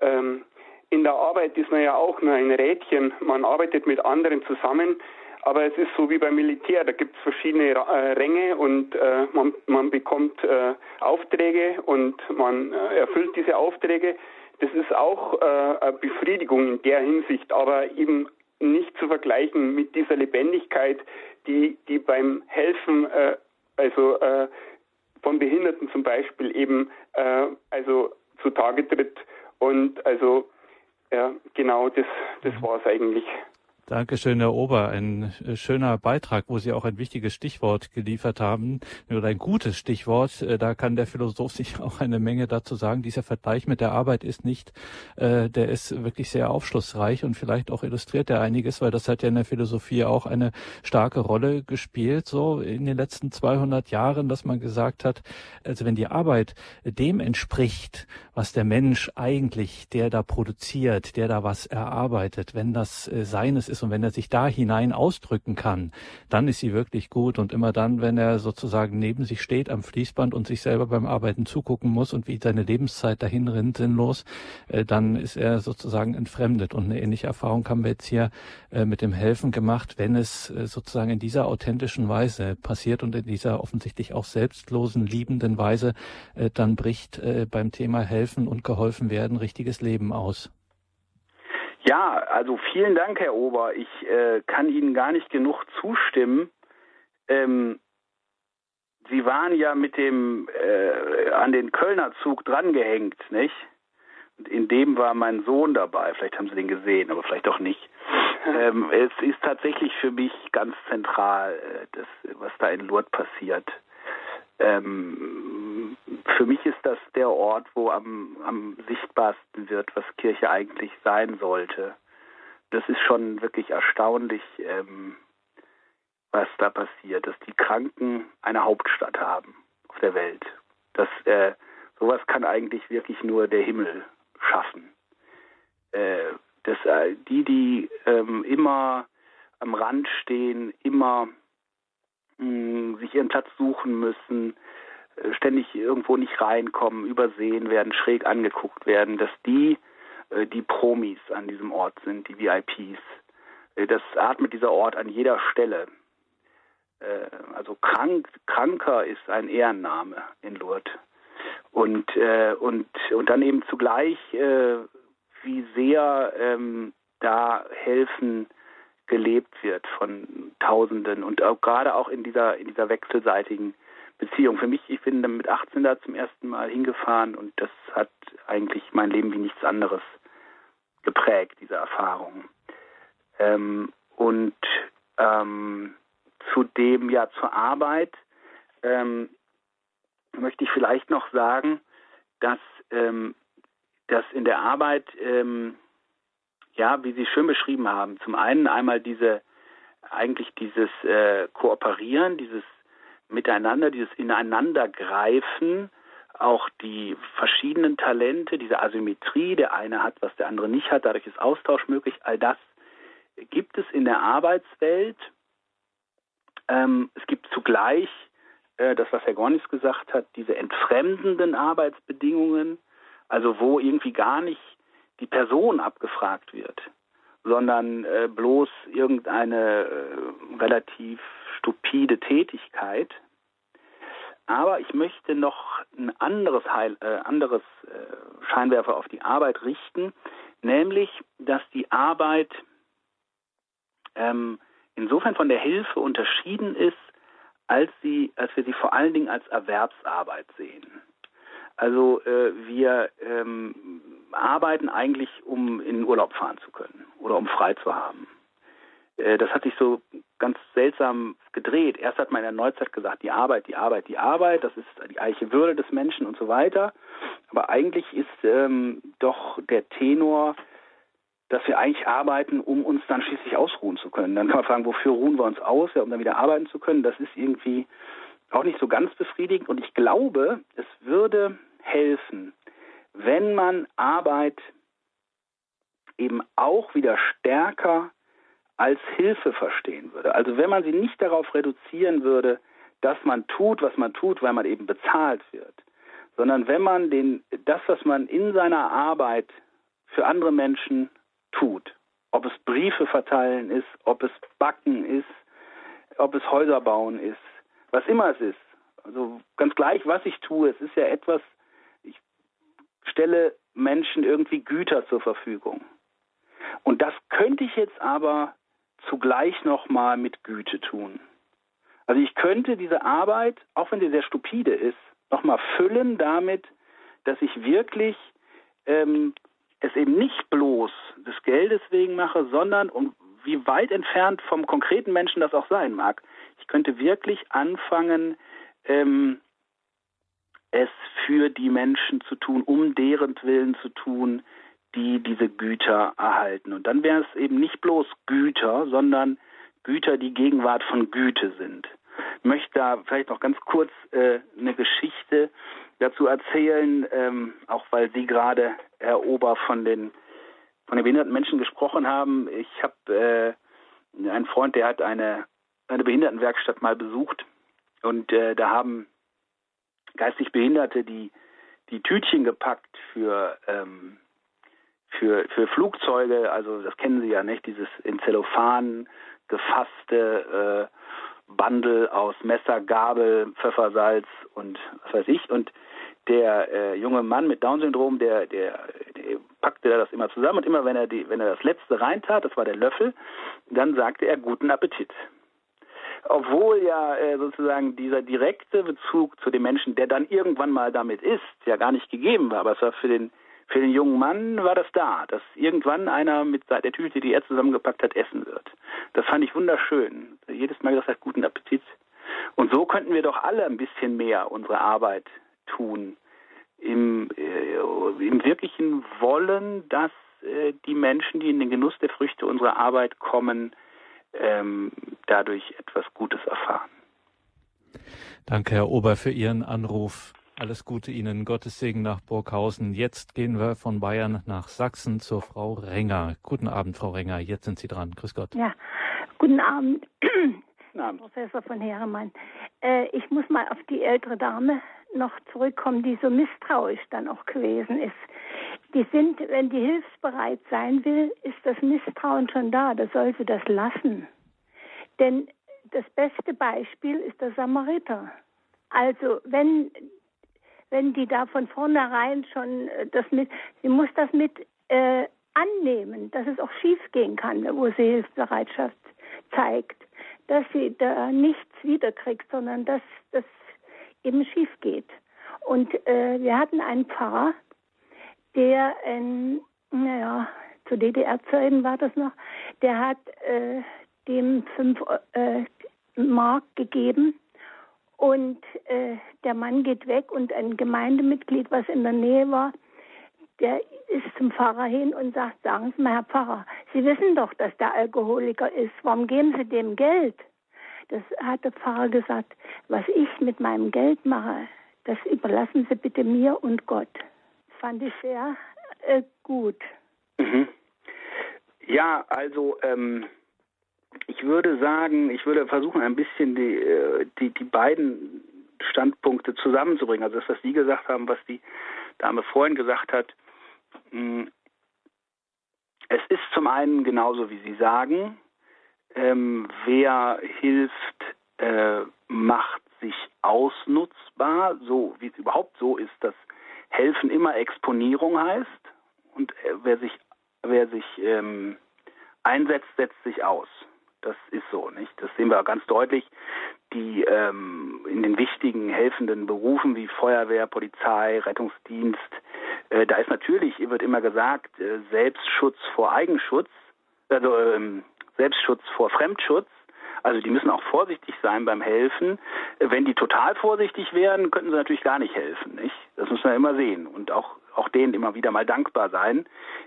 Ähm, in der Arbeit ist man ja auch nur ein Rädchen. Man arbeitet mit anderen zusammen. Aber es ist so wie beim Militär, da gibt es verschiedene äh, Ränge und äh, man, man bekommt äh, Aufträge und man äh, erfüllt diese Aufträge. Das ist auch äh, eine Befriedigung in der Hinsicht, aber eben nicht zu vergleichen mit dieser Lebendigkeit, die, die beim Helfen, äh, also von Behinderten zum Beispiel eben, also zutage tritt. Und also ja, genau, das, das mhm. war es eigentlich. Dankeschön, Herr Ober. Ein äh, schöner Beitrag, wo Sie auch ein wichtiges Stichwort geliefert haben, oder ein gutes Stichwort. Äh, da kann der Philosoph sich auch eine Menge dazu sagen. Dieser Vergleich mit der Arbeit ist nicht, äh, der ist wirklich sehr aufschlussreich und vielleicht auch illustriert er einiges, weil das hat ja in der Philosophie auch eine starke Rolle gespielt, so in den letzten 200 Jahren, dass man gesagt hat, also wenn die Arbeit dem entspricht, was der Mensch eigentlich, der da produziert, der da was erarbeitet, wenn das seines ist, ist und wenn er sich da hinein ausdrücken kann, dann ist sie wirklich gut. Und immer dann, wenn er sozusagen neben sich steht am Fließband und sich selber beim Arbeiten zugucken muss und wie seine Lebenszeit dahin rinnt sinnlos, äh, dann ist er sozusagen entfremdet. Und eine ähnliche Erfahrung haben wir jetzt hier äh, mit dem Helfen gemacht, wenn es äh, sozusagen in dieser authentischen Weise passiert und in dieser offensichtlich auch selbstlosen, liebenden Weise, dann bricht beim Thema Helfen und geholfen werden richtiges Leben aus. Ja, also vielen Dank, Herr Ober. Ich äh, kann Ihnen gar nicht genug zustimmen. Ähm, Sie waren ja mit dem äh, an den Kölner Zug drangehängt, nicht? Und in dem war mein Sohn dabei. Vielleicht haben Sie den gesehen, aber vielleicht auch nicht. ähm, es ist tatsächlich für mich ganz zentral, äh, das, was da in Lourdes passiert. Ähm, für mich ist das der Ort, wo am, am sichtbarsten wird, was Kirche eigentlich sein sollte. Das ist schon wirklich erstaunlich, ähm, was da passiert, dass die Kranken eine Hauptstadt haben auf der Welt. Das, äh, sowas kann eigentlich wirklich nur der Himmel schaffen. Äh, dass äh, die, die ähm, immer am Rand stehen, immer sich ihren Platz suchen müssen, äh, ständig irgendwo nicht reinkommen, übersehen werden, schräg angeguckt werden, dass die äh, die Promis an diesem Ort sind, die VIPs. Äh, das atmet dieser Ort an jeder Stelle. Also krank, kranker ist ein Ehrenname in Lourdes. Und, und, und dann eben zugleich, wie sehr ähm, da helfen gelebt wird von Tausenden und auch gerade auch in dieser in dieser wechselseitigen Beziehung. Für mich, ich bin dann mit 18 da zum ersten Mal hingefahren und das hat eigentlich mein Leben wie nichts anderes geprägt, diese Erfahrung. Ähm, und ähm, zudem ja zur Arbeit ähm, möchte ich vielleicht noch sagen, dass, ähm, dass in der Arbeit ähm, ja, wie Sie schön beschrieben haben, zum einen einmal diese, eigentlich dieses äh, Kooperieren, dieses Miteinander, dieses Ineinandergreifen, auch die verschiedenen Talente, diese Asymmetrie, der eine hat, was der andere nicht hat, dadurch ist Austausch möglich, all das gibt es in der Arbeitswelt. Ähm, es gibt zugleich äh, das, was Herr Gornis gesagt hat, diese entfremdenden Arbeitsbedingungen, also wo irgendwie gar nicht die Person abgefragt wird, sondern äh, bloß irgendeine äh, relativ stupide Tätigkeit. Aber ich möchte noch ein anderes, Heil, äh, anderes äh, Scheinwerfer auf die Arbeit richten, nämlich, dass die Arbeit ähm, insofern von der Hilfe unterschieden ist, als, sie, als wir sie vor allen Dingen als Erwerbsarbeit sehen. Also äh, wir ähm, arbeiten eigentlich, um in Urlaub fahren zu können oder um frei zu haben. Äh, das hat sich so ganz seltsam gedreht. Erst hat man in der Neuzeit gesagt, die Arbeit, die Arbeit, die Arbeit, das ist die eigentliche Würde des Menschen und so weiter. Aber eigentlich ist ähm, doch der Tenor, dass wir eigentlich arbeiten, um uns dann schließlich ausruhen zu können. Dann kann man fragen, wofür ruhen wir uns aus, ja, um dann wieder arbeiten zu können. Das ist irgendwie auch nicht so ganz befriedigend. Und ich glaube, es würde helfen, wenn man Arbeit eben auch wieder stärker als Hilfe verstehen würde. Also wenn man sie nicht darauf reduzieren würde, dass man tut, was man tut, weil man eben bezahlt wird, sondern wenn man den, das, was man in seiner Arbeit für andere Menschen tut. Ob es Briefe verteilen ist, ob es Backen ist, ob es Häuser bauen ist, was immer es ist. Also ganz gleich, was ich tue, es ist ja etwas, stelle Menschen irgendwie Güter zur Verfügung. Und das könnte ich jetzt aber zugleich nochmal mit Güte tun. Also ich könnte diese Arbeit, auch wenn sie sehr stupide ist, nochmal füllen damit, dass ich wirklich ähm, es eben nicht bloß des Geldes wegen mache, sondern und wie weit entfernt vom konkreten Menschen das auch sein mag. Ich könnte wirklich anfangen, ähm, es für die Menschen zu tun, um deren Willen zu tun, die diese Güter erhalten. Und dann wäre es eben nicht bloß Güter, sondern Güter, die Gegenwart von Güte sind. Ich möchte da vielleicht noch ganz kurz äh, eine Geschichte dazu erzählen, ähm, auch weil Sie gerade, Herr Ober, von den von den behinderten Menschen gesprochen haben. Ich habe äh, einen Freund, der hat eine eine Behindertenwerkstatt mal besucht und äh, da haben geistig Behinderte die die Tütchen gepackt für ähm, für für Flugzeuge. Also das kennen Sie ja nicht, dieses in Zellophan gefasste äh, Bundle aus Messer, Gabel, Pfeffersalz und was weiß ich. Und der äh, junge Mann mit Down-Syndrom, der, der, der packte das immer zusammen und immer wenn er die, wenn er das letzte reintat, das war der Löffel, dann sagte er guten Appetit. Obwohl ja äh, sozusagen dieser direkte Bezug zu dem Menschen, der dann irgendwann mal damit ist, ja gar nicht gegeben war, aber es war für den für den jungen Mann war das da, dass irgendwann einer mit der Tüte, die er zusammengepackt hat, essen wird. Das fand ich wunderschön. Jedes Mal gesagt hat, guten Appetit. Und so könnten wir doch alle ein bisschen mehr unsere Arbeit tun. Im, äh, im wirklichen Wollen, dass äh, die Menschen, die in den Genuss der Früchte unserer Arbeit kommen, ähm, dadurch etwas Gutes erfahren. Danke, Herr Ober, für Ihren Anruf. Alles Gute Ihnen, Gottes Segen nach Burghausen. Jetzt gehen wir von Bayern nach Sachsen zur Frau Renger. Guten Abend, Frau Renger. Jetzt sind Sie dran. Grüß Gott. Ja, guten Abend, guten Abend. Professor von Heeremann. Äh, ich muss mal auf die ältere Dame noch zurückkommen, die so misstrauisch dann auch gewesen ist. Die sind, wenn die hilfsbereit sein will, ist das Misstrauen schon da. Da soll sie das lassen. Denn das beste Beispiel ist der Samariter. Also wenn wenn die da von vornherein schon äh, das mit, sie muss das mit äh, annehmen, dass es auch schief gehen kann, wo sie Hilfsbereitschaft zeigt, dass sie da nichts wiederkriegt, sondern dass das eben schief geht. Und äh, wir hatten einen Pfarrer, der, in, naja, zu DDR-Zeiten war das noch, der hat äh, dem fünf äh, Mark gegeben und äh, der Mann geht weg und ein Gemeindemitglied, was in der Nähe war, der ist zum Pfarrer hin und sagt, sagen Sie mal, Herr Pfarrer, Sie wissen doch, dass der Alkoholiker ist. Warum geben Sie dem Geld? Das hat der Pfarrer gesagt, was ich mit meinem Geld mache, das überlassen Sie bitte mir und Gott. Fand ich sehr äh, gut. Mhm. Ja, also ähm, ich würde sagen, ich würde versuchen, ein bisschen die, äh, die, die beiden Standpunkte zusammenzubringen. Also das, was Sie gesagt haben, was die Dame vorhin gesagt hat. Hm, es ist zum einen genauso, wie Sie sagen, ähm, wer hilft, äh, macht sich ausnutzbar, so wie es überhaupt so ist, dass Helfen immer Exponierung heißt und äh, wer sich, wer sich ähm, einsetzt, setzt sich aus. Das ist so, nicht? Das sehen wir ganz deutlich. Die ähm, in den wichtigen helfenden Berufen wie Feuerwehr, Polizei, Rettungsdienst, äh, da ist natürlich, wird immer gesagt, äh, Selbstschutz vor Eigenschutz, also ähm, Selbstschutz vor Fremdschutz. Also die müssen auch vorsichtig sein beim Helfen. Wenn die total vorsichtig wären, könnten sie natürlich gar nicht helfen. Nicht? Das muss man immer sehen und auch auch denen immer wieder mal dankbar sein.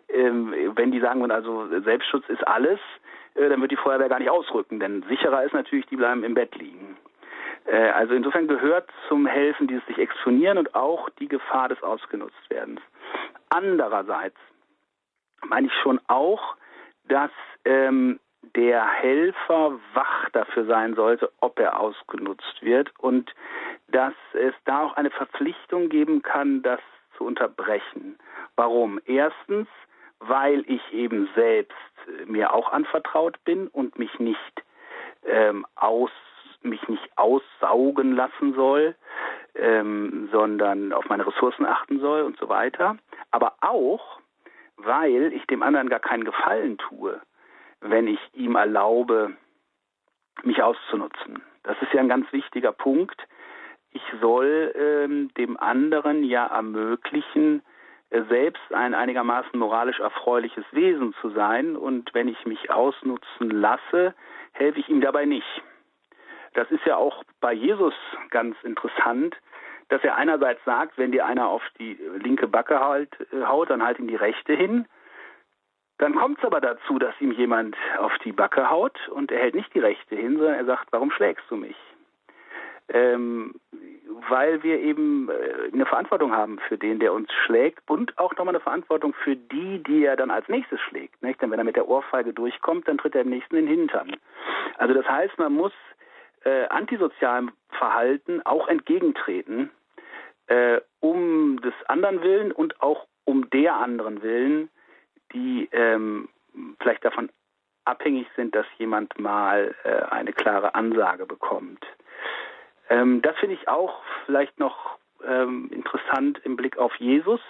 Ähm, wenn die sagen, also Selbstschutz ist alles, äh, dann wird die Feuerwehr gar nicht ausrücken, denn sicherer ist natürlich, die bleiben im Bett liegen. Äh, also insofern gehört zum Helfen dieses sich exponieren und auch die Gefahr des Ausgenutztwerdens. Andererseits meine ich schon auch, dass ähm, der Helfer wach dafür sein sollte, ob er ausgenutzt wird und dass es da auch eine Verpflichtung geben kann, das zu unterbrechen. Warum? Erstens, weil ich eben selbst mir auch anvertraut bin und mich nicht ähm, aus mich nicht aussaugen lassen soll, ähm, sondern auf meine Ressourcen achten soll und so weiter. Aber auch, weil ich dem anderen gar keinen Gefallen tue, wenn ich ihm erlaube, mich auszunutzen. Das ist ja ein ganz wichtiger Punkt. Ich soll ähm, dem anderen ja ermöglichen, äh, selbst ein einigermaßen moralisch erfreuliches Wesen zu sein. Und wenn ich mich ausnutzen lasse, helfe ich ihm dabei nicht. Das ist ja auch bei Jesus ganz interessant, dass er einerseits sagt, wenn dir einer auf die linke Backe halt, äh, haut, dann halt ihm die rechte hin. Dann kommt es aber dazu, dass ihm jemand auf die Backe haut und er hält nicht die rechte hin, sondern er sagt, warum schlägst du mich? Ähm, weil wir eben äh, eine Verantwortung haben für den, der uns schlägt und auch nochmal eine Verantwortung für die, die er dann als nächstes schlägt. Nicht? Denn wenn er mit der Ohrfeige durchkommt, dann tritt er im nächsten in den Hintern. Also das heißt, man muss äh, antisozialem Verhalten auch entgegentreten, äh, um des anderen willen und auch um der anderen willen, die ähm, vielleicht davon abhängig sind, dass jemand mal äh, eine klare Ansage bekommt. Ähm, das finde ich auch vielleicht noch ähm, interessant im Blick auf Jesus.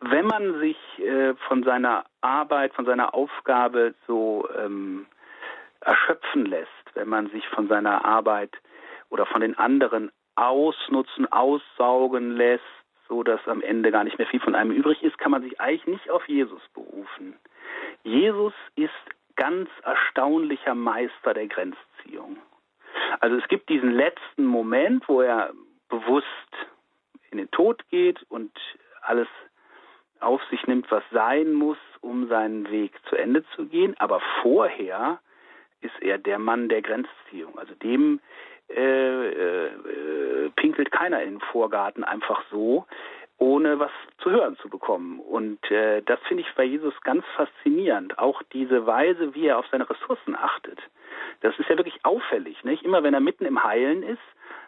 Wenn man sich äh, von seiner Arbeit, von seiner Aufgabe so ähm, erschöpfen lässt, wenn man sich von seiner Arbeit oder von den anderen ausnutzen, aussaugen lässt, so dass am Ende gar nicht mehr viel von einem übrig ist, kann man sich eigentlich nicht auf Jesus berufen. Jesus ist ganz erstaunlicher Meister der Grenzziehung. Also es gibt diesen letzten Moment, wo er bewusst in den Tod geht und alles auf sich nimmt, was sein muss, um seinen Weg zu Ende zu gehen. Aber vorher ist er der Mann der Grenzziehung. Also dem äh, äh, pinkelt keiner in den Vorgarten einfach so, ohne was zu hören zu bekommen. Und äh, das finde ich bei Jesus ganz faszinierend. Auch diese Weise, wie er auf seine Ressourcen achtet. Das ist ja wirklich auffällig. Nicht? Immer wenn er mitten im Heilen ist,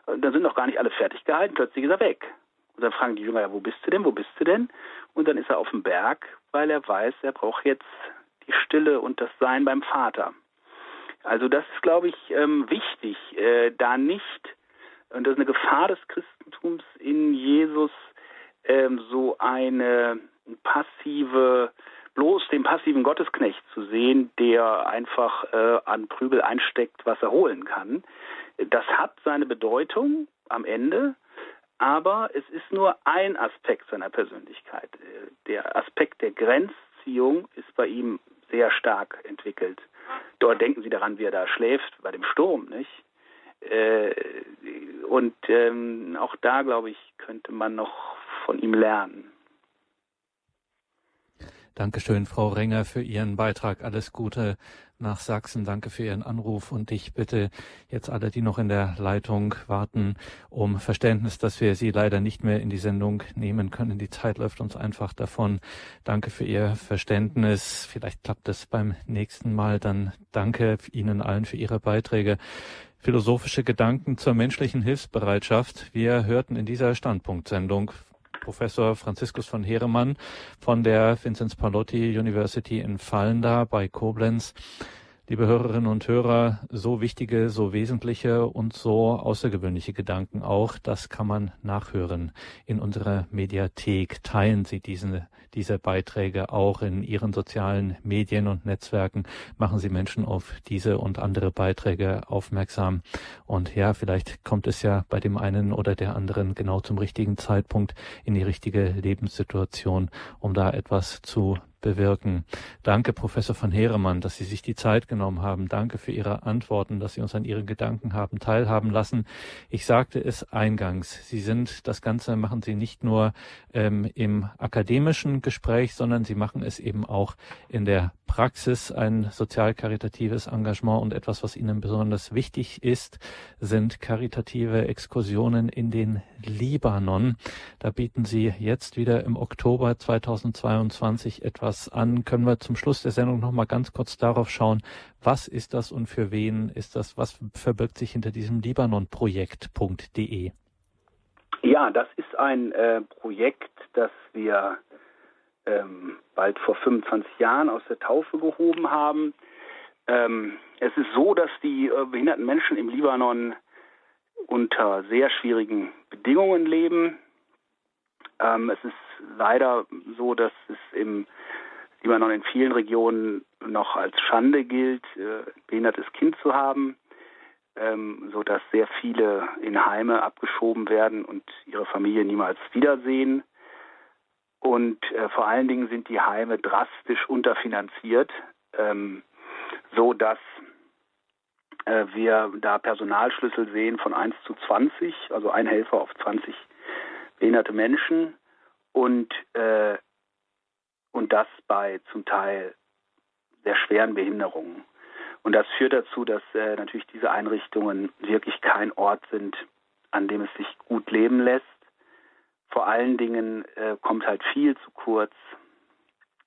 dann sind noch gar nicht alle fertig gehalten, plötzlich ist er weg. Und dann fragen die Jünger, ja, wo bist du denn, wo bist du denn? Und dann ist er auf dem Berg, weil er weiß, er braucht jetzt die Stille und das Sein beim Vater. Also das ist, glaube ich, ähm, wichtig, äh, da nicht, und das ist eine Gefahr des Christentums in Jesus, ähm, so eine passive, bloß den passiven Gottesknecht zu sehen, der einfach äh, an Prügel einsteckt, was er holen kann. Das hat seine Bedeutung am Ende, aber es ist nur ein Aspekt seiner Persönlichkeit. Äh, der Aspekt der Grenzziehung ist bei ihm sehr stark entwickelt. Dort denken Sie daran, wie er da schläft bei dem Sturm, nicht? Äh, und ähm, auch da, glaube ich, könnte man noch von ihm lernen. Dankeschön, Frau Renger, für Ihren Beitrag. Alles Gute nach Sachsen. Danke für Ihren Anruf und ich bitte jetzt alle, die noch in der Leitung warten, um Verständnis, dass wir Sie leider nicht mehr in die Sendung nehmen können. Die Zeit läuft uns einfach davon. Danke für Ihr Verständnis. Vielleicht klappt es beim nächsten Mal. Dann danke Ihnen allen für Ihre Beiträge. Philosophische Gedanken zur menschlichen Hilfsbereitschaft. Wir hörten in dieser Standpunktsendung Professor Franziskus von Heeremann von der Vinzenz Palotti University in Fallenda bei Koblenz. Liebe Hörerinnen und Hörer, so wichtige, so wesentliche und so außergewöhnliche Gedanken auch, das kann man nachhören in unserer Mediathek. Teilen Sie diese, diese Beiträge auch in Ihren sozialen Medien und Netzwerken. Machen Sie Menschen auf diese und andere Beiträge aufmerksam. Und ja, vielleicht kommt es ja bei dem einen oder der anderen genau zum richtigen Zeitpunkt in die richtige Lebenssituation, um da etwas zu bewirken. Danke, Professor von Heeremann, dass Sie sich die Zeit genommen haben. Danke für Ihre Antworten, dass Sie uns an Ihren Gedanken haben teilhaben lassen. Ich sagte es eingangs. Sie sind, das Ganze machen Sie nicht nur ähm, im akademischen Gespräch, sondern Sie machen es eben auch in der Praxis. Ein sozial-karitatives Engagement und etwas, was Ihnen besonders wichtig ist, sind karitative Exkursionen in den Libanon. Da bieten Sie jetzt wieder im Oktober 2022 etwas an. Können wir zum Schluss der Sendung noch mal ganz kurz darauf schauen, was ist das und für wen ist das? Was verbirgt sich hinter diesem Libanon-Projekt.de? Ja, das ist ein äh, Projekt, das wir ähm, bald vor 25 Jahren aus der Taufe gehoben haben. Ähm, es ist so, dass die äh, behinderten Menschen im Libanon unter sehr schwierigen Bedingungen leben. Ähm, es ist leider so, dass es im Libanon in vielen Regionen noch als Schande gilt, äh, behindertes Kind zu haben, ähm, so dass sehr viele in Heime abgeschoben werden und ihre Familie niemals wiedersehen. Und äh, vor allen Dingen sind die Heime drastisch unterfinanziert, ähm, so dass äh, wir da Personalschlüssel sehen von 1 zu 20, also ein Helfer auf 20 behinderte Menschen und, äh, und das bei zum Teil sehr schweren Behinderungen. Und das führt dazu, dass äh, natürlich diese Einrichtungen wirklich kein Ort sind, an dem es sich gut leben lässt vor allen Dingen äh, kommt halt viel zu kurz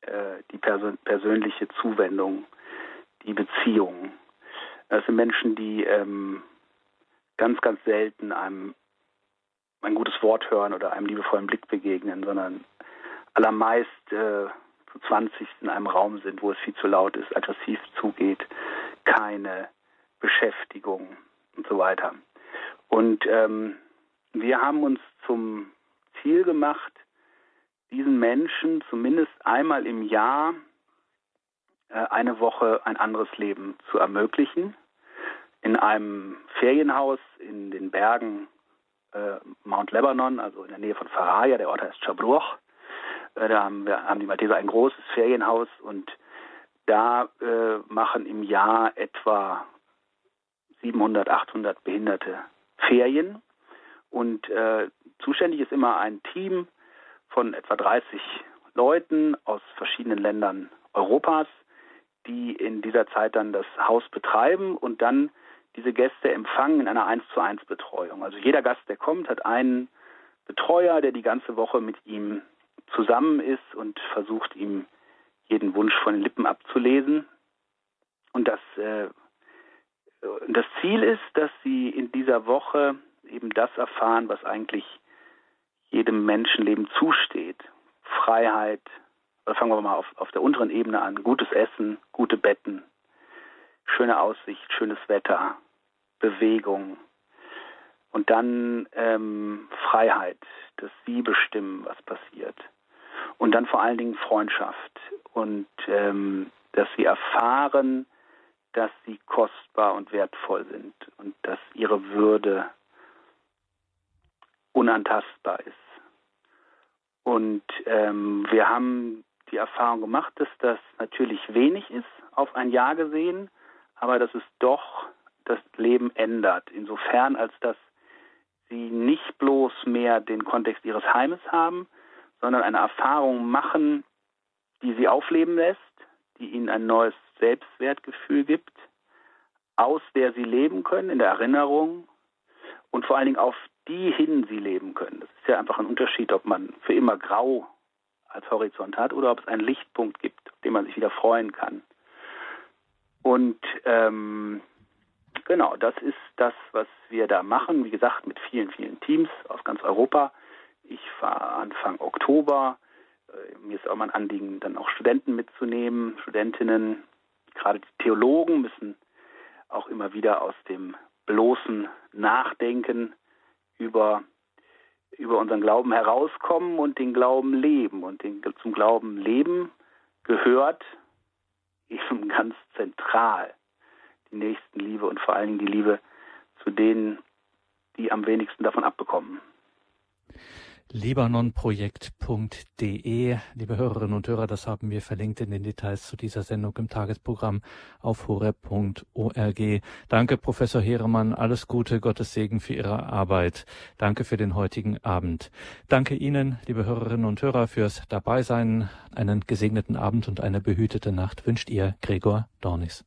äh, die Perso persönliche Zuwendung, die Beziehung. Das sind Menschen, die ähm, ganz, ganz selten einem ein gutes Wort hören oder einem liebevollen Blick begegnen, sondern allermeist äh, zu 20 in einem Raum sind, wo es viel zu laut ist, aggressiv zugeht, keine Beschäftigung und so weiter. Und ähm, wir haben uns zum Ziel gemacht, diesen Menschen zumindest einmal im Jahr äh, eine Woche ein anderes Leben zu ermöglichen. In einem Ferienhaus in den Bergen äh, Mount Lebanon, also in der Nähe von Faraya, der Ort heißt Chabruch. Äh, da haben, wir, haben die Malteser ein großes Ferienhaus und da äh, machen im Jahr etwa 700, 800 Behinderte Ferien. Und äh, zuständig ist immer ein Team von etwa 30 Leuten aus verschiedenen Ländern Europas, die in dieser Zeit dann das Haus betreiben und dann diese Gäste empfangen in einer 1 zu 1 Betreuung. Also jeder Gast, der kommt, hat einen Betreuer, der die ganze Woche mit ihm zusammen ist und versucht, ihm jeden Wunsch von den Lippen abzulesen. Und das, äh, das Ziel ist, dass sie in dieser Woche eben das erfahren, was eigentlich jedem Menschenleben zusteht. Freiheit, oder fangen wir mal auf, auf der unteren Ebene an, gutes Essen, gute Betten, schöne Aussicht, schönes Wetter, Bewegung und dann ähm, Freiheit, dass sie bestimmen, was passiert. Und dann vor allen Dingen Freundschaft. Und ähm, dass sie erfahren, dass sie kostbar und wertvoll sind. Und dass ihre Würde unantastbar ist. Und ähm, wir haben die Erfahrung gemacht, dass das natürlich wenig ist auf ein Jahr gesehen, aber dass es doch das Leben ändert, insofern als dass sie nicht bloß mehr den Kontext ihres Heimes haben, sondern eine Erfahrung machen, die sie aufleben lässt, die ihnen ein neues Selbstwertgefühl gibt, aus der sie leben können, in der Erinnerung und vor allen Dingen auf die hin sie leben können. Das ist ja einfach ein Unterschied, ob man für immer grau als Horizont hat oder ob es einen Lichtpunkt gibt, auf den man sich wieder freuen kann. Und ähm, genau, das ist das, was wir da machen. Wie gesagt, mit vielen, vielen Teams aus ganz Europa. Ich fahre Anfang Oktober. Äh, mir ist auch mal ein Anliegen, dann auch Studenten mitzunehmen, Studentinnen. Gerade die Theologen müssen auch immer wieder aus dem bloßen Nachdenken über, über unseren Glauben herauskommen und den Glauben leben. Und den, zum Glauben leben gehört eben ganz zentral die Nächstenliebe und vor allen Dingen die Liebe zu denen, die am wenigsten davon abbekommen libanonprojekt.de. Liebe Hörerinnen und Hörer, das haben wir verlinkt in den Details zu dieser Sendung im Tagesprogramm auf horeb.org. Danke, Professor Heeremann. Alles Gute, Gottes Segen für Ihre Arbeit. Danke für den heutigen Abend. Danke Ihnen, liebe Hörerinnen und Hörer, fürs Dabeisein. Einen gesegneten Abend und eine behütete Nacht wünscht Ihr Gregor Dornis.